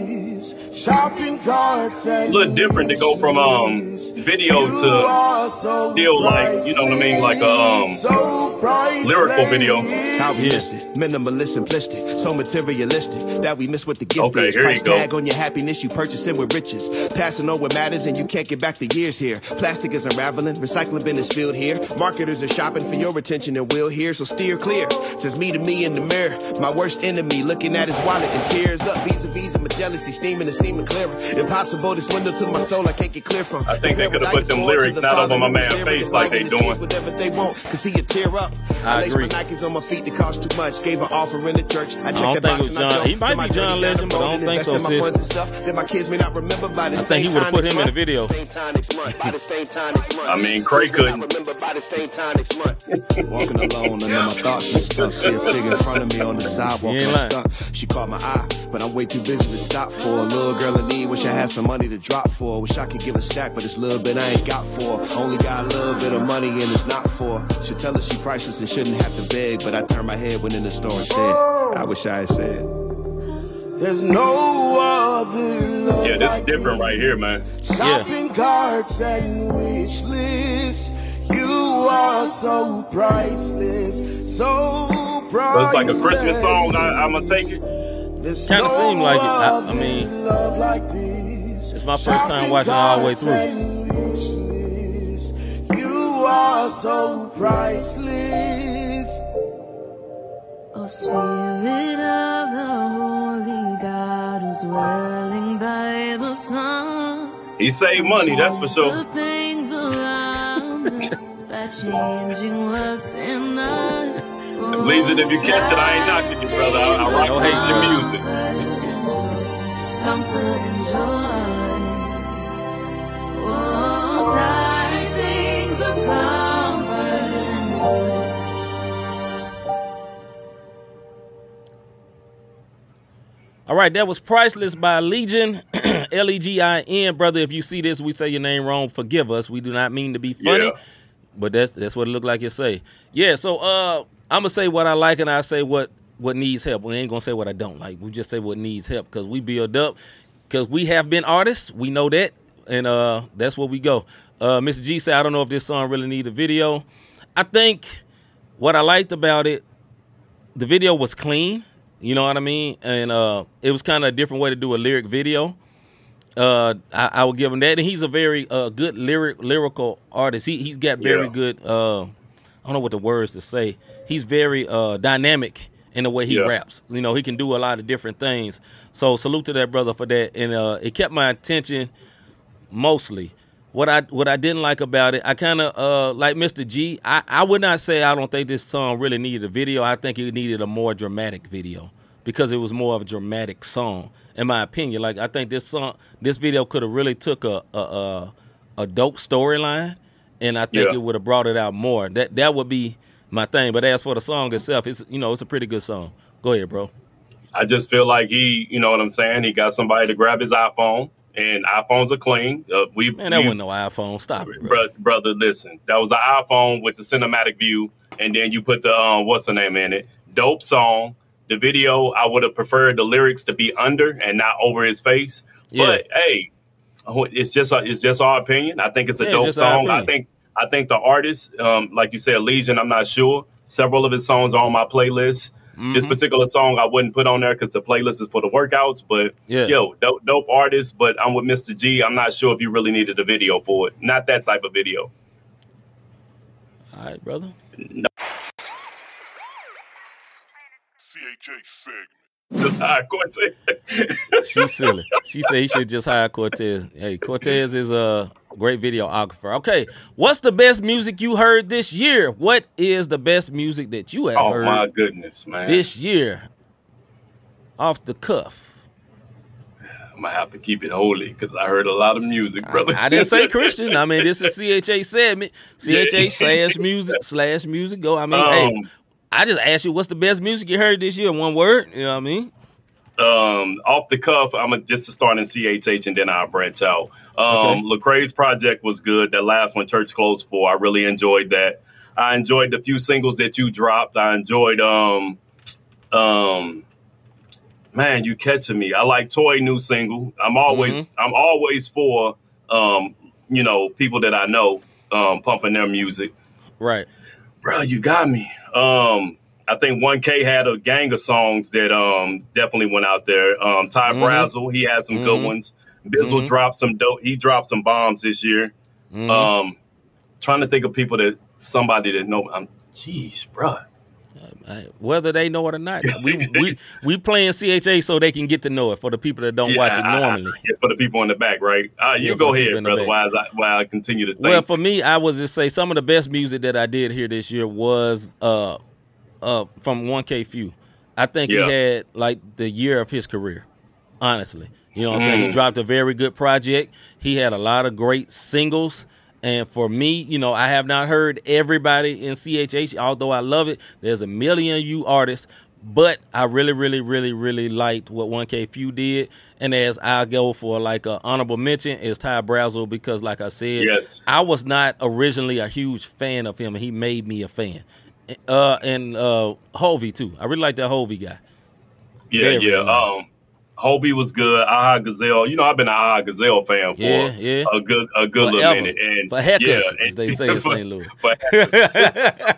Shopping carts and A little different to go from um video to still like you know what I mean, like a um lyrical video. How we Yeah. missed it. Minimalist, simplistic, so materialistic that we miss what the gift Okay, is. here you Price go. tag on your happiness, you purchasing with riches. Passing on what matters, and you can't get back the years here. Plastic is unraveling, recycling bin is filled here. Marketers are shopping for your attention, and we'll here, so steer clear. Says me to me in the mirror, my worst enemy, looking at his wallet and tears up. Vis-a-vis my jealousy, steaming and seeming clearer. Impossible, this window to my soul, I can't get clear from. I think they coulda put them I lyrics not over my man's face like they doing. Whatever they want, cause see you tear up. I agree. my Nikes on my feet that cost too much. Gave an offer in the church. I, checked don't think it was and I John- he might be John Legend, but I don't and think so, sis. funds and stuff that my kids may not remember by the I think he would've time put him in the video. Same time next month. By the same time next month. I mean, Cray couldn't. Remember by the same time next month. Walking alone under my thoughts and stuff. See a figure in front of me on the sidewalk. You ain't I'm lying. stuck. She caught my eye, but I'm way too busy to stop for a little girl in need. Wish I had some money to drop for. Wish I could give a stack, but it's a little bit I ain't got for. Only got a little bit of money and it's not for. Should tell her she priceless and shouldn't have to beg, but I turned my head when in the store and said, I wish I had said. There's no other love Yeah, this is different right here, man. Shopping carts and wish lists. You are so priceless, so priceless. It's like a Christmas song. I, I'm gonna take it. There's Kinda no seem like it. I- I mean, love like this. it's my first time watching it all the way through. and. You are so priceless. O Spirit of the Holy God who's dwelling by the sun. He saved money, that's for sure. The things around us by changing what's in us. Legion, if you catch it, I ain't knocking you, brother. I, I rock No to hate, your music. Comfort and joy. Oh, tired things of comfort. All right, that was Priceless by Legion, L E G I N. Brother, if you see this, we say your name wrong, forgive us. We do not mean to be funny, Yeah. but that's that's what it looked like you say. Yeah, so uh, I'm gonna say what I like and I say what what needs help. We ain't gonna say what I don't like. We just say what needs help because we build up. Because we have been artists, we know that, and uh, that's where we go. Uh, Mr. G said, I don't know if this song really need a video. I think what I liked about it the video was clean. You know what I mean? And uh, it was kind of a different way to do a lyric video. Uh, I, I would give him that. And he's a very uh, good lyric lyrical artist. He he's got very Yeah. good. Uh, I don't know what the words to say. He's very uh, dynamic in the way he Yeah. raps. You know, he can do a lot of different things. So salute to that brother for that. And uh, it kept my attention mostly. What I what I didn't like about it, I kind of uh like Mr. G. I I would not say I don't think this song really needed a video. I think it needed a more dramatic video because it was more of a dramatic song, in my opinion. Like I think this song, this video could have really took a a a, a dope storyline, and I think Yeah. it would have brought it out more. That that would be my thing. But as for the song itself, it's you know it's a pretty good song. Go ahead, bro. I just feel like he, you know what I'm saying? He got somebody to grab his iPhone, and iPhones are clean. Uh, we, Man, that we- wasn't no iPhone. Stop it, bro. bro, brother, listen, that was an iPhone with the cinematic view, and then you put the um, what's the name in it? Dope song. The video, I would have preferred the lyrics to be under and not over his face. Yeah. But hey, it's just it's just our opinion. I think it's a Yeah, dope song. I think I think the artist, um, like you said, Legion. I'm not sure. Several of his songs are on my playlist. Mm-hmm. This particular song I wouldn't put on there because the playlist is for the workouts. But Yeah. yo, dope, dope artist. But I'm with Mr. G. I'm not sure if you really needed a video for it. Not that type of video. All right, brother. CHA segment. Just high Cortez. She's silly. She said he should just hire Cortez. Hey, Cortez is a great videographer. Okay, what's the best music you heard this year? What is the best music that you have oh heard my goodness, man! this year? Off the cuff. I'm gonna have to keep it holy because I heard a lot of music, brother. I didn't say Christian. I mean, this is CHA segment. CHA slash music slash music. Go. I mean, hey, Um, I just asked you what's the best music you heard this year. One word. You know what I mean? Um, off the cuff, I'm gonna just to start in CHH and then I'll branch out. Um, Lecrae's project was good. That last one, Church Clothes for, I really enjoyed that. I enjoyed the few singles that you dropped. I enjoyed, um, um, man, you catching me. I like Toy new single. I'm always, Mm-hmm. I'm always for, um, you know, people that I know, um, pumping their music. Right. bro, you got me. Um, I think 1K had a gang of songs that um definitely went out there. Um, Ty Mhm. Brazzle, he had some Mhm. good ones. Bizzle Mhm. dropped some dope. He dropped some bombs this year. Mhm. Um, trying to think of people that somebody that know. I'm, jeez, bro. Uh, whether they know it or not. We we we playing CHA so they can get to know it for the people that don't watch it I- I- normally. yeah, for the people in the back, right? Uh, you Yeah, go for the people ahead, brother. While I, while I continue to think. Well, for me, I was just say some of the best music that I did here this year was uh uh from 1K Phew. I think Yeah. he had like the year of his career. Honestly. You know what I'm saying? He Mm. dropped a very good project. He had a lot of great singles. And for me, you know, I have not heard everybody in CHH, although I love it. There's a million you artists, but I really, really, really, really liked what 1K Phew did. And as I go for like an honorable mention is Ty Brasel because, like I said, Yes. I was not originally a huge fan of him, and he made me a fan. Uh, and uh, Hulvey too. I really like that Hulvey guy. yeah, very yeah. nice. Um, Hulvey was good. Aha Gazelle. You know, I've been an Aha Gazelle fan for Yeah, yeah. a good a good little minute. And For heckers, yeah, as they say in St. Louis. for.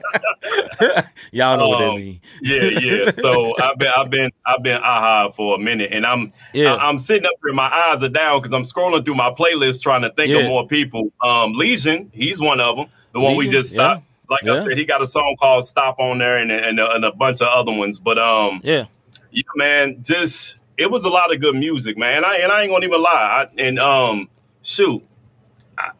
Y'all know what that Um, means. yeah, yeah. So I've been, I've been, I've been aha for a minute, and I'm, Yeah. I, am sitting up here. My eyes are down because I'm scrolling through my playlist trying to think Yeah. of more people. Um, Legion, he's one of them. The one we just stopped. Like Yeah. I said, he got a song called "Stop" on there, and and, and a bunch of other ones. But um, Yeah. yeah, man, just it was a lot of good music, man. And I and I ain't gonna even lie. I, and um, shoot, I,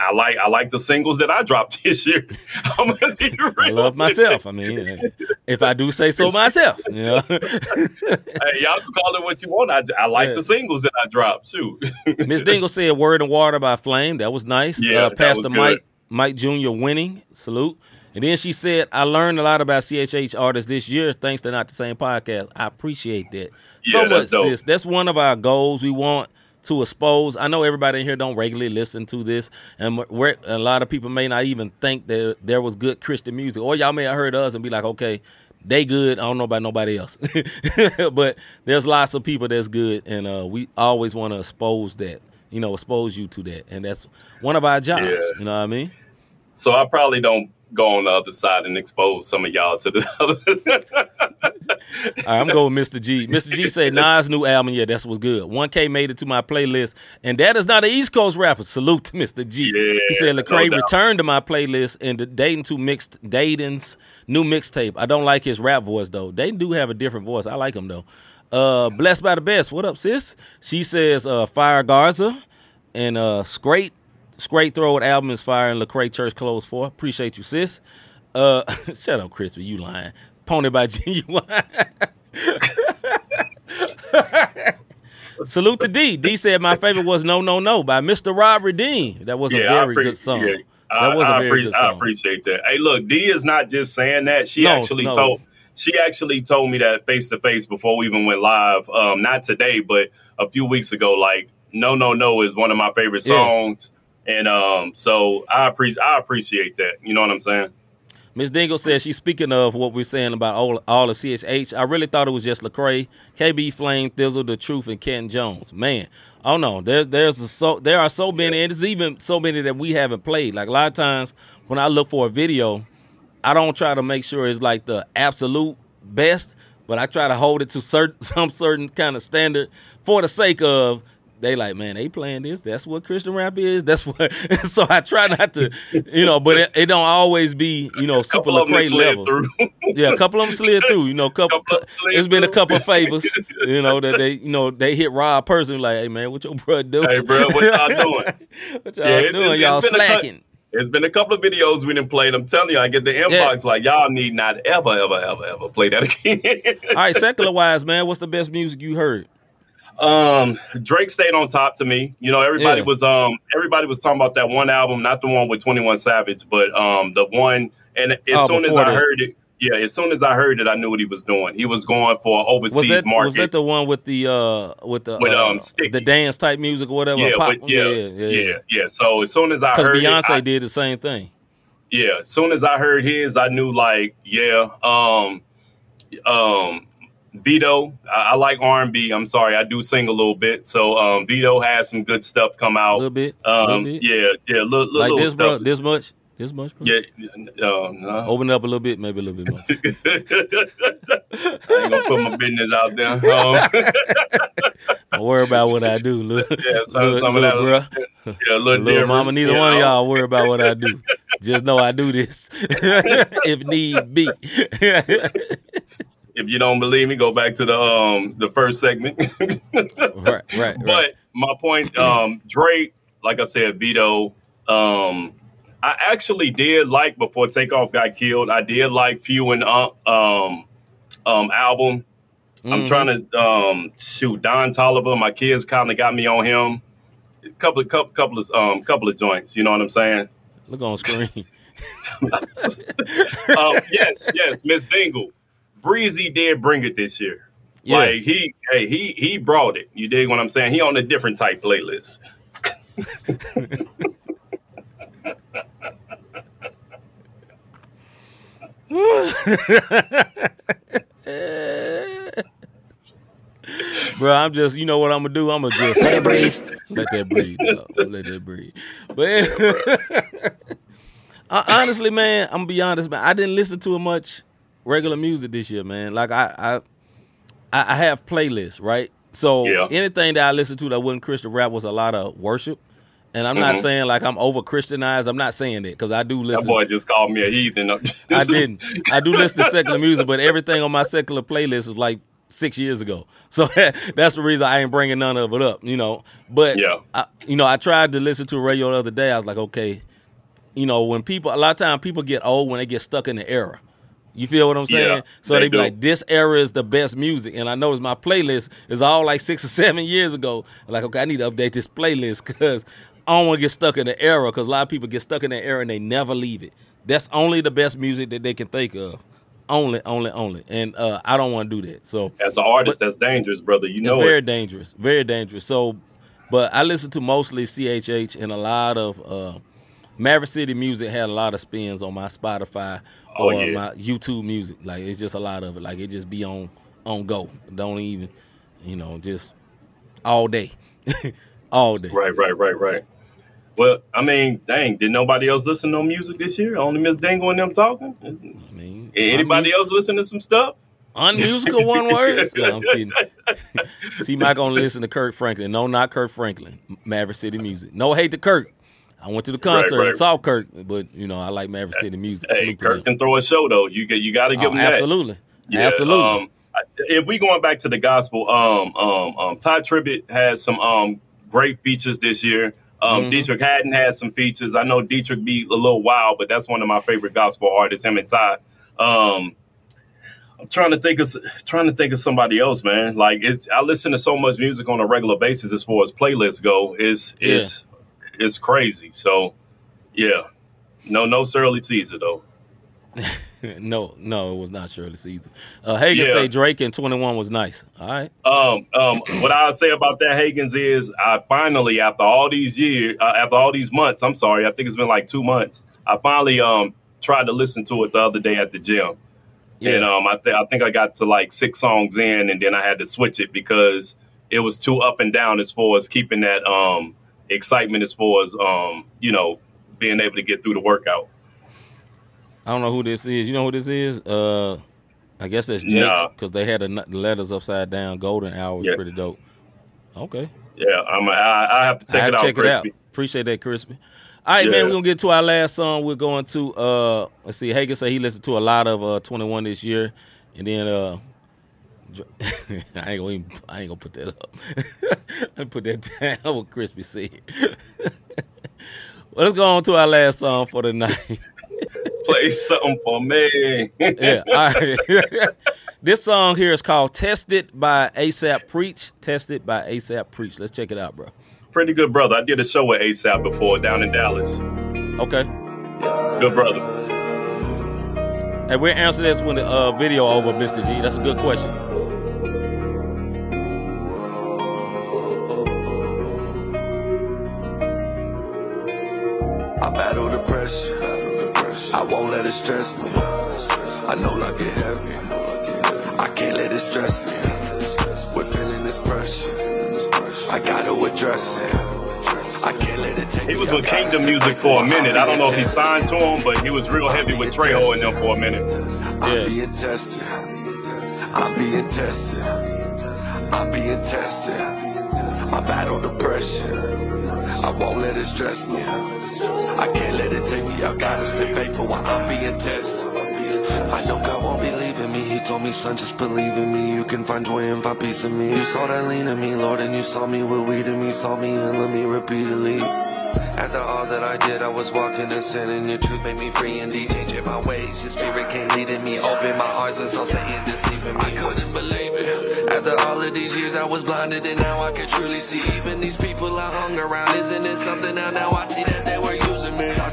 I like I like the singles that I dropped this year. I'm gonna be real. I love myself. I mean, if I do say so myself, you know. Hey, y'all can call it what you want. I, I like Yeah. the singles that I dropped too. Miss Dingle said "Word and Water" by Flame. That was nice. Yeah, uh, Pastor. Mike Mike Jr. winning. Salute. And then she said, "I learned a lot about CHH artists this year, thanks to Not the Same podcast. I appreciate that so much, dope. sis. That's one of our goals. We want to expose. I know everybody in here don't regularly listen to this, and a lot of people may not even think that there was good Christian music, or y'all may have heard us and be like, okay." They good. I don't know about nobody else, but there's lots of people that's good, and uh, we always want to expose that. You know, expose you to that, and that's one of our jobs. Yeah. You know what I mean? So I probably don't go on the other side and expose some of y'all to the other. Right, I'm going with Mr. G. Mr. G said Nas' new album, yeah, that's what's good. 1K made it to my playlist, and that is not an East Coast rapper. Salute to Mr. G. he said no Lecrae doubt. returned to my playlist and the Datin to mixed Datin's new mixtape. I don't like his rap voice though. They do have a different voice. I like him though. Uh, blessed by the best. What up, sis? She says uh, Fire Garza and uh, Scrate Scrate Throw It album is fire and Lecrae Church Clothes for. Appreciate you, sis. Uh, shut up, Crispy. You lying. Pony by Ginuwine. Salute to D. D said my favorite was No No No by Mr. Rob Redeem. That was a very appre- good song. yeah, That I, was a I very appre- good I appreciate that. Hey, look, D is not just saying that. She No, actually no. told she actually told me that face to face before we even went live. Um, not today, but a few weeks ago. Like, no, no, no is one of my favorite Yeah. And um, so I appreciate I appreciate that. You know what I'm saying? Miss Dingle says she's speaking of what we're saying about all, all of CHH. I really thought it was just Lecrae, KB Flame, Thizzle, The Truth, and Ken Jones. Man, oh no, there's there's a so there are so many, and there's even so many that we haven't played. Like a lot of times when I look for a video, I don't try to make sure it's like the absolute best, but I try to hold it to certain some certain kind of standard for the sake of they like, man, they playing this. That's what Christian rap is. That's what. so I try not to, you know, but it, it don't always be, you know, super couple of them Lecrae level. through. Yeah, a couple of them slid through. You know, couple. Couple of them slid it's been a couple of favors. You know that they, you know, they hit Rob personally. Like, hey man, what your bro doing? hey, bro, what y'all doing? what y'all Yeah, doing? it's- y'all it's been a slacking. It's been a couple of videos we didn't play. I'm telling you, I get the inbox like y'all need not ever, ever, ever, ever play that again. All right, secular wise, man, what's the best music you heard? Um, Drake stayed on top to me. You know, everybody Yeah. was um everybody was talking about that one album, not the one with Twenty One Savage, but um the one. And as Oh, soon as I that. heard it, yeah, as soon as I heard it, I knew what he was doing. He was going for overseas Was that market. was that the one with the uh with the With, uh, um, Sticky. the dance type music or whatever? yeah, Pop- but yeah, yeah, yeah, So as soon as I heard Beyonce it, I- did the same thing. yeah, as soon as I heard his, I knew like, yeah, um, um, Vito. I, I like R and B. I'm sorry, I do sing a little bit. So um, Vito has some good stuff come A out. little bit, a Um, little bit. yeah, yeah, little, little, like little this, bro, stuff. this much, this much. Bro? yeah, uh, no. Open it up a little bit, maybe a little bit more. I ain't gonna put my business out there. Um, Don't worry about what I do, little, yeah, so, little, some of that, bruh. yeah, little, Little mama, neither you one of y'all worry about what I do. Just know I do this if need be. If you don't believe me, go back to the um the first segment. right, right, right. But my point, um, Drake, like I said, Vito, um, I actually did like before Takeoff got killed. I did like Few and uh, um, um album. I'm Mhm. trying to um shoot Don Toliver. My kids kind of got me on him. A couple of couple, couple of um couple of joints. You know what I'm saying? Look on screen. um, yes, yes, Miss Dingle. Breezy did bring it this year. Yeah. Like he, hey, he he brought it. You dig what I'm saying? He on a different type playlist. Bro, I'm just, you know what I'm gonna do? I'm gonna just let it breathe. Let that breathe. dog. Let that breathe. But I- honestly, man, I'm gonna be honest, man. I didn't listen to it much regular music this year, man. Like I, I, I have playlists, right? So Yeah. anything that I listened to that wasn't Christian rap was a lot of worship. And I'm not Mhm. saying like I'm over Christianized. I'm not saying that because I do That listen. boy just called me a heathen. I didn't. I do listen to secular music, but everything on my secular playlist is like six years ago. So that's the reason I ain't bringing none of it up, you know. But Yeah. I, you know, I tried to listen to a radio the other day. I was like, okay, you know, when people a lot of times people get old when they get stuck in the era. You feel what I'm saying? Yeah, so they they be do. like, this era is the best music. And I noticed my playlist is all like six or seven years ago. Like, okay, I need to update this playlist because I don't want to get stuck in the era because a lot of people get stuck in that era and they never leave it. That's only the best music that they can think of. Only, only, only. And uh, I don't want to do that. So As an artist, that's dangerous, brother. You know it's very it. dangerous, very dangerous. So, but I listen to mostly CHH and a lot of uh, Maverick City music had a lot of spins on my Spotify Oh, or yeah. my YouTube music. Like it's just a lot of it. Like it just be on on go. Don't even, you know, just all day, all day. Right, right, right, right. Well, I mean, dang, did nobody else listen to no music this year? Only Miss Dingle and them talking? I mean, Anybody else listen to some stuff? Unmusical one word? No, I'm kidding. See, Mike only listen to Kirk Franklin. No, not Kirk Franklin. Maverick City music. No hate to Kirk. I went to the concert right. and saw Kirk, but you know I like Maverick City music. Hey, Kirk can throw a show though. You get, you got to give Oh, him that. absolutely, Yeah, absolutely. Um, if we going back to the gospel, um, um, um, Tye Tribbett has some um great features this year. Um, Mhm. Deitrick Haddon has some features. I know Deitrick be a little wild, but that's one of my favorite gospel artists. Him and Ty. Um, I'm trying to think of trying to think of somebody else, man. Like it's I listen to so much music on a regular basis as far as playlists go. It's it's it's crazy. So yeah, no no Shirley Caesar though. no, no, it was not Shirley Caesar. Uh, Hagen Yeah. say Drake in 21 was nice. All right. Um, um, what I say about that Hagens is, I finally, after all these years, uh, after all these months, I'm sorry, I think it's been like two months. I finally um tried to listen to it the other day at the gym, and um, I think I think I got to like six songs in, and then I had to switch it because it was too up and down as far as keeping that um excitement as far as um you know being able to get through the workout. I don't know who this is. You know who this is? Uh, I guess that's Jake's Nah. because they had the letters upside down. Golden hour was Yeah. pretty dope. Okay. Yeah, I'm. I, I have to check I it out, check crispy. it out. Appreciate that, Crispy. All right, Yeah. man. We're gonna get to our last song. We're going to uh let's see, Hagen said he listened to a lot of uh 21 this year. And then uh I ain't gonna even, I ain't gonna put that up. I put that down what Crispy said. well, let's go on to our last song for the night. Play something for me. yeah. right. this song here is called Tested by ASAP Preach. Tested by ASAP Preach. Let's check it out, bro. Pretty good brother. I did a show with ASAP before down in Dallas. Okay. Good brother. Hey, we'll answer this when the uh, video over, Mr. G. That's a good question. Stress me. I know I get heavy. I can't let it stress me. We're feeling this pressure. I gotta address it. I can't let it take He was I with gotta Kingdom Music for a minute. I don't know if he signed to him, but he was real heavy with Trejo and them for a minute. I'm Yeah. being tested. I'm being tested. I'm being tested. I battle the pressure. I won't let it stress me. Can't let it take me. I gotta stay faithful while I'm being tested. I know God won't be leaving me. He told me, son, just believe in me. You can find joy and find peace in me. You saw that lean in me, Lord, and you saw me with weed in me. Saw me and let me repeatedly. After all that I did, I was walking in sin, and your truth made me free indeed. Changing my ways, your spirit came leading me. Open my eyes, and so Satan deceiving me. I couldn't believe it. After all of these years, I was blinded, and now I can truly see. Even these people I hung around, isn't it something now? Now I see that they were.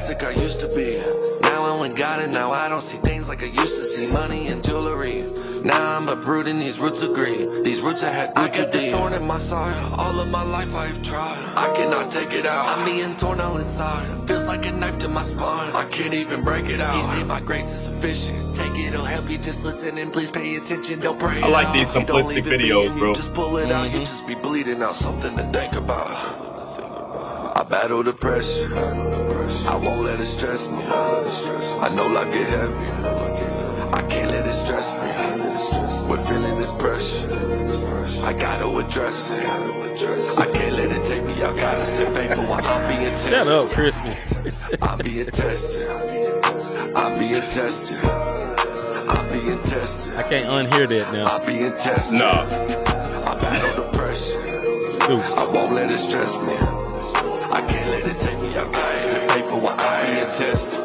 Toxic I used to be. Now I'm with God, and now I don't see things like I used to see. Money and jewelry. Now I'm uprooting these roots agree. These roots I had grew too deep. thorn in my side. All of my life I've tried. I cannot take it out. I'm being torn all inside. Feels like a knife to my spine. I can't even break it out. He said my grace is sufficient. Take it, it'll help you. Just listen and please pay attention. Don't pray. I like these simplistic leave it be, videos, bro. You just pull it out. You mm-hmm. just be bleeding out. Something to think about. I battle the pressure. I won't let it stress me. I know life get heavy. I can't let it stress me. We're feeling this pressure. I gotta address it. I can't let it take me. I gotta stay faithful while I'm being tested. Shut up, Crispy. I'm being tested. I'm being tested. I'm being being tested. I can't unhear that now. I'm being tested. No. I battle depression. Stupid. I won't let it stress me. I it take me out. Guys, the paper while I'm being tested.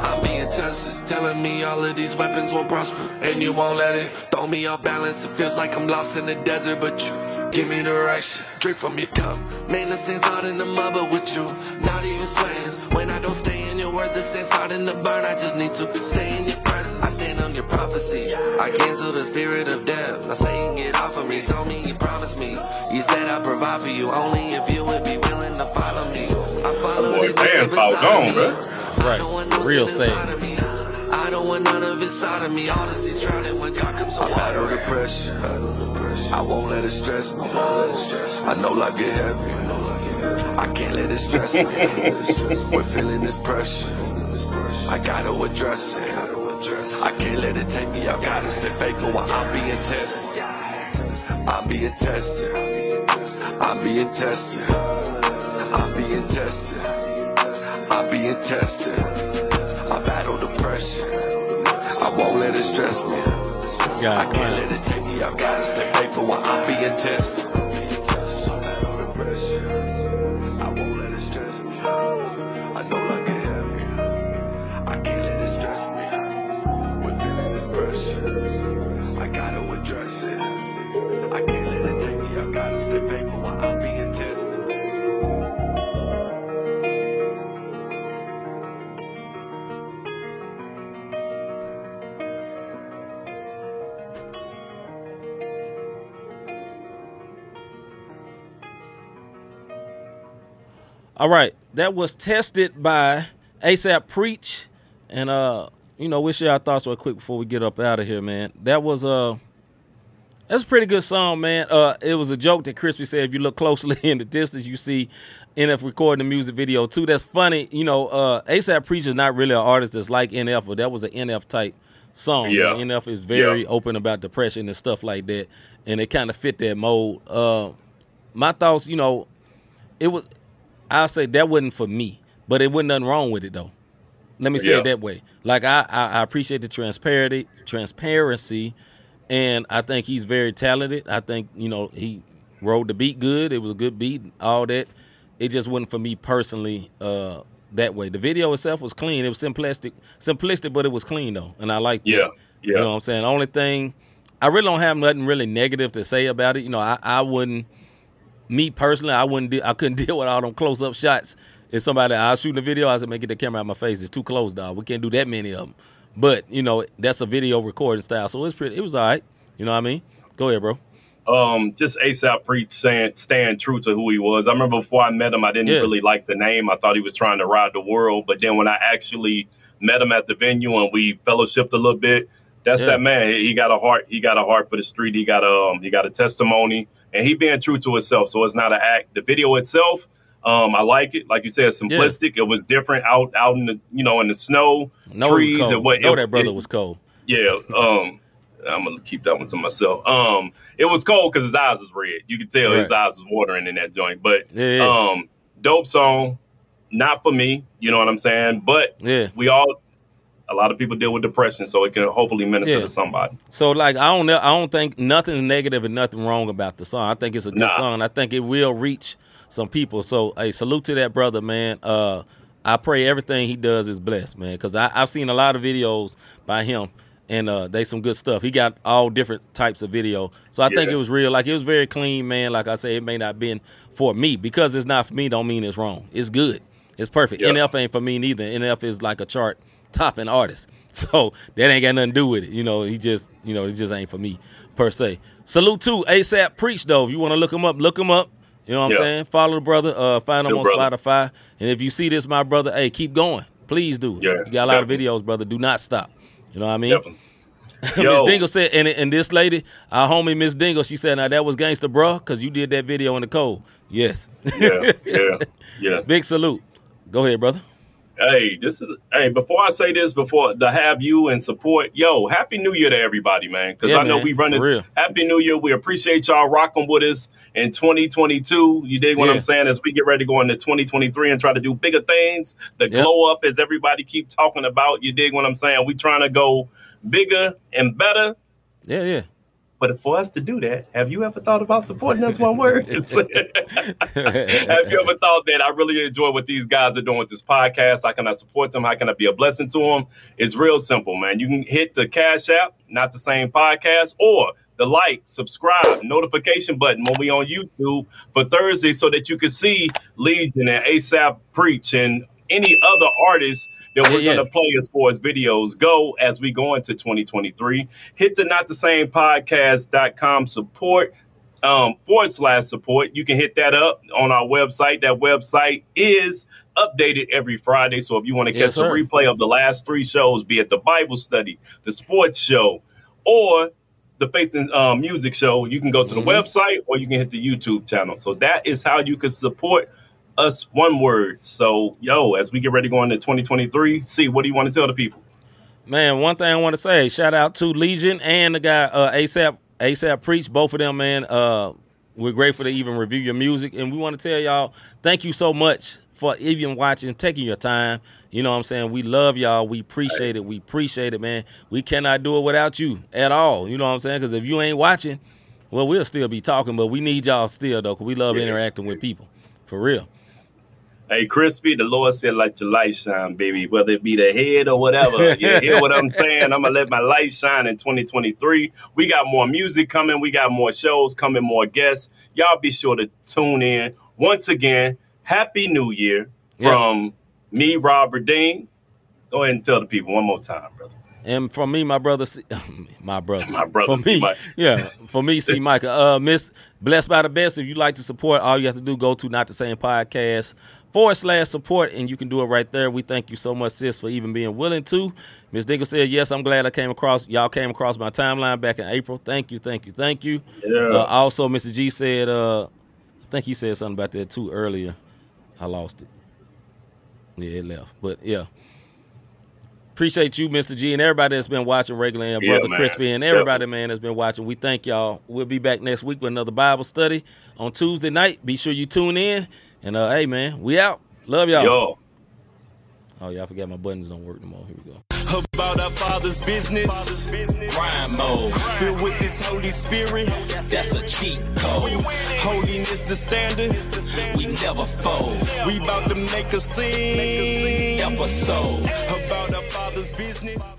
I'm being tested. Telling me all of these weapons won't prosper. And you won't let it throw me off balance. It feels like I'm lost in the desert, but you give me direction. Drink from your cup. Man, the sense hard in the but with you, not even sweating. When I don't stay in your word, the sense hard in the burn. I just need to stay in your presence. I stand on your prophecy. I cancel the spirit of death. Now saying get off of me. Told me you promised me. You said I provide for you only followed boy it, but Dan's step about gone, bro. bruh. I don't want no Real sin sad. I don't want none of it side of me. All the seas drowning when God comes on water. depression. I won't let it stress me. I know life get heavy. I can't let it stress me. We're feeling this pressure. I gotta address it. I can't let it take me I Gotta stay faithful while I'm being tested. I'm being tested. I'm being tested. I'm being tested. Tested. I battle depression. I won't let it stress me. I can't let it take me out. Gotta stay faithful while I'm being tested. All right, that was tested by ASAP Preach, and uh, you know, we share our thoughts real quick before we get up out of here, man. That was uh, that's a pretty good song, man. Uh, it was a joke that Crispy said if you look closely in the distance, you see NF recording the music video too. That's funny, you know. Uh, ASAP Preach is not really an artist that's like NF, but that was an NF type song. Yeah. NF is very Yeah. open about depression and stuff like that, and it kind of fit that mold. Uh, my thoughts, you know, it was I'll say that wasn't for me, but it wasn't nothing wrong with it though. Let me say Yeah. it that way. Like I, I, I appreciate the transparency, transparency, and I think he's very talented. I think you know he rode the beat good. It was a good beat, all that. It just wasn't for me personally uh, that way. The video itself was clean. It was simplistic, simplistic, but it was clean though, and I like Yeah, that. yeah. You know what I'm saying? The only thing I really don't have nothing really negative to say about it. You know, I, I wouldn't me personally, I wouldn't. De- I couldn't deal with all them close up shots. If somebody I was shooting a video, I said, "Man, get the camera out of my face. It's too close, dog. We can't do that many of them." But you know, that's a video recording style, so it's pretty. It was all right. You know what I mean? Go ahead, bro. um, just ASAP Preach saying staying true to who he was. I remember before I met him, I didn't Yeah. really like the name. I thought he was trying to ride the world. But then when I actually met him at the venue and we fellowshipped a little bit, that's Yeah. that man. He got a heart. He got a heart for the street. He got a um, he got a testimony, and he being true to himself. So it's not an act. The video itself. Um, I like it. Like you said, simplistic. It was different out out in the you know in the snow, No, trees, and what. know it- that brother it- was cold. yeah. Um, I'm gonna keep that one to myself. Um, it was cold because his eyes was red. You could tell his eyes was watering in that joint. But Yeah, yeah. um, dope song, not for me. You know what I'm saying? But Yeah. we all, a lot of people deal with depression, so it can hopefully minister Yeah. to somebody. So like I don't know, I don't think nothing's negative and nothing wrong about the song. I think it's a good Nah. song. I think it will reach some people. So hey, salute to that brother, man. Uh, I pray everything he does is blessed, man. Because I've seen a lot of videos by him, and uh, they some good stuff. He got all different types of video. So I think it was real. Like it was very clean, man. Like I say, it may not been for me because it's not for me. Don't mean it's wrong. It's good. It's perfect. Yeah. NF ain't for me neither. NF is like a chart topping artist. So that ain't got nothing to do with it. You know, he just, you know, it just ain't for me per se. Salute to ASAP Preach though. If you want to look him up, look him up. You know what I'm saying? Follow the brother. Uh, find him Good on brother. Spotify. And if you see this, my brother, hey, keep going. Please do. Yeah, you got a lot of videos, brother. Do not stop. You know what I mean? Definitely. Miss Dingle said, and, and this lady, our homie Miss Dingle, she said, now that was gangster, bruh, because you did that video in the cold. Yes. Yeah, yeah, yeah. Big salute. Go ahead, brother. Hey, this is hey. Before I say this, before to have you and support, yo, happy New Year to everybody, man. Because Yeah, I know man, we run for this. Happy New Year. We appreciate y'all rocking with us in 2022. You dig what Yeah. I'm saying? As we get ready to go into 2023 and try to do bigger things, the Yep. glow up as everybody keep talking about. You dig what I'm saying? We trying to go bigger and better. Yeah, yeah. But for us to do that, have you ever thought about supporting us? One word. have you ever thought that I really enjoy what these guys are doing with this podcast? How can I support them? How can I be a blessing to them? It's real simple, man. You can hit the Cash App, not the same podcast, or the like, subscribe, notification button when we on YouTube for Thursday so that you can see Legion and ASAP Preach and any other artists that we're Yeah, going to play as far as videos go as we go into 2023. Hit the not the same podcast.com support um, forward slash support. You can hit that up on our website. That website is updated every Friday. So if you want to Yes, catch a replay of the last three shows, be it the Bible study, the sports show, or the Faith and um, Music show, you can go to the Mhm. website or you can hit the YouTube channel. So that is how you can support us. One word. So yo, as we get ready going to go into 2023, see what do you want to tell the people? Man, one thing I want to say, shout out to Legion and the guy uh, ASAP ASAP Preach, both of them, man. Uh, we're grateful to even review your music, and we want to tell y'all thank you so much for even watching, taking your time. You know what I'm saying? We love y'all. We appreciate it. We appreciate it, man. We cannot do it without you at all. You know what I'm saying? Because if you ain't watching, well, we'll still be talking, but we need y'all still though, because we love Yeah. interacting with people for real. Hey, Crispy, the Lord said, let your light shine, baby, whether it be the head or whatever. You hear what I'm saying? I'm going to let my light shine in 2023. We got more music coming. We got more shows coming, more guests. Y'all be sure to tune in. Once again, Happy New Year Yeah. from me, Robert Dean. Go ahead and tell the people one more time, brother. And for me, my brother, C- my brother, My brother, For C. me, Mike. yeah, for me, see Micah. Uh, Miss Blessed by the Best. If you like to support, all you have to do go to not the same podcast forward slash support, and you can do it right there. We thank you so much, sis, for even being willing to. Miss Dingle said, "Yes, I'm glad I came across. Y'all came across my timeline back in April. Thank you, thank you, thank you." Yeah. Uh, also, Mr. G said, uh, I think he said something about that too earlier. I lost it. Yeah, it left, but yeah. Appreciate you, Mr. G, and everybody that's been watching regularly, and Yeah, Brother man. Crispy, and everybody, man, that's been watching. We thank y'all. We'll be back next week with another Bible study on Tuesday night. Be sure you tune in. And uh, hey, man, we out. Love y'all. Yo. Oh, y'all forgot my buttons don't work no more. Here we go. About our Father's business. Crime mode, Filled with His Holy Spirit. that's a cheat code. Holiness the standard. We never fold. We about to make a scene. Episode. About our Father's business.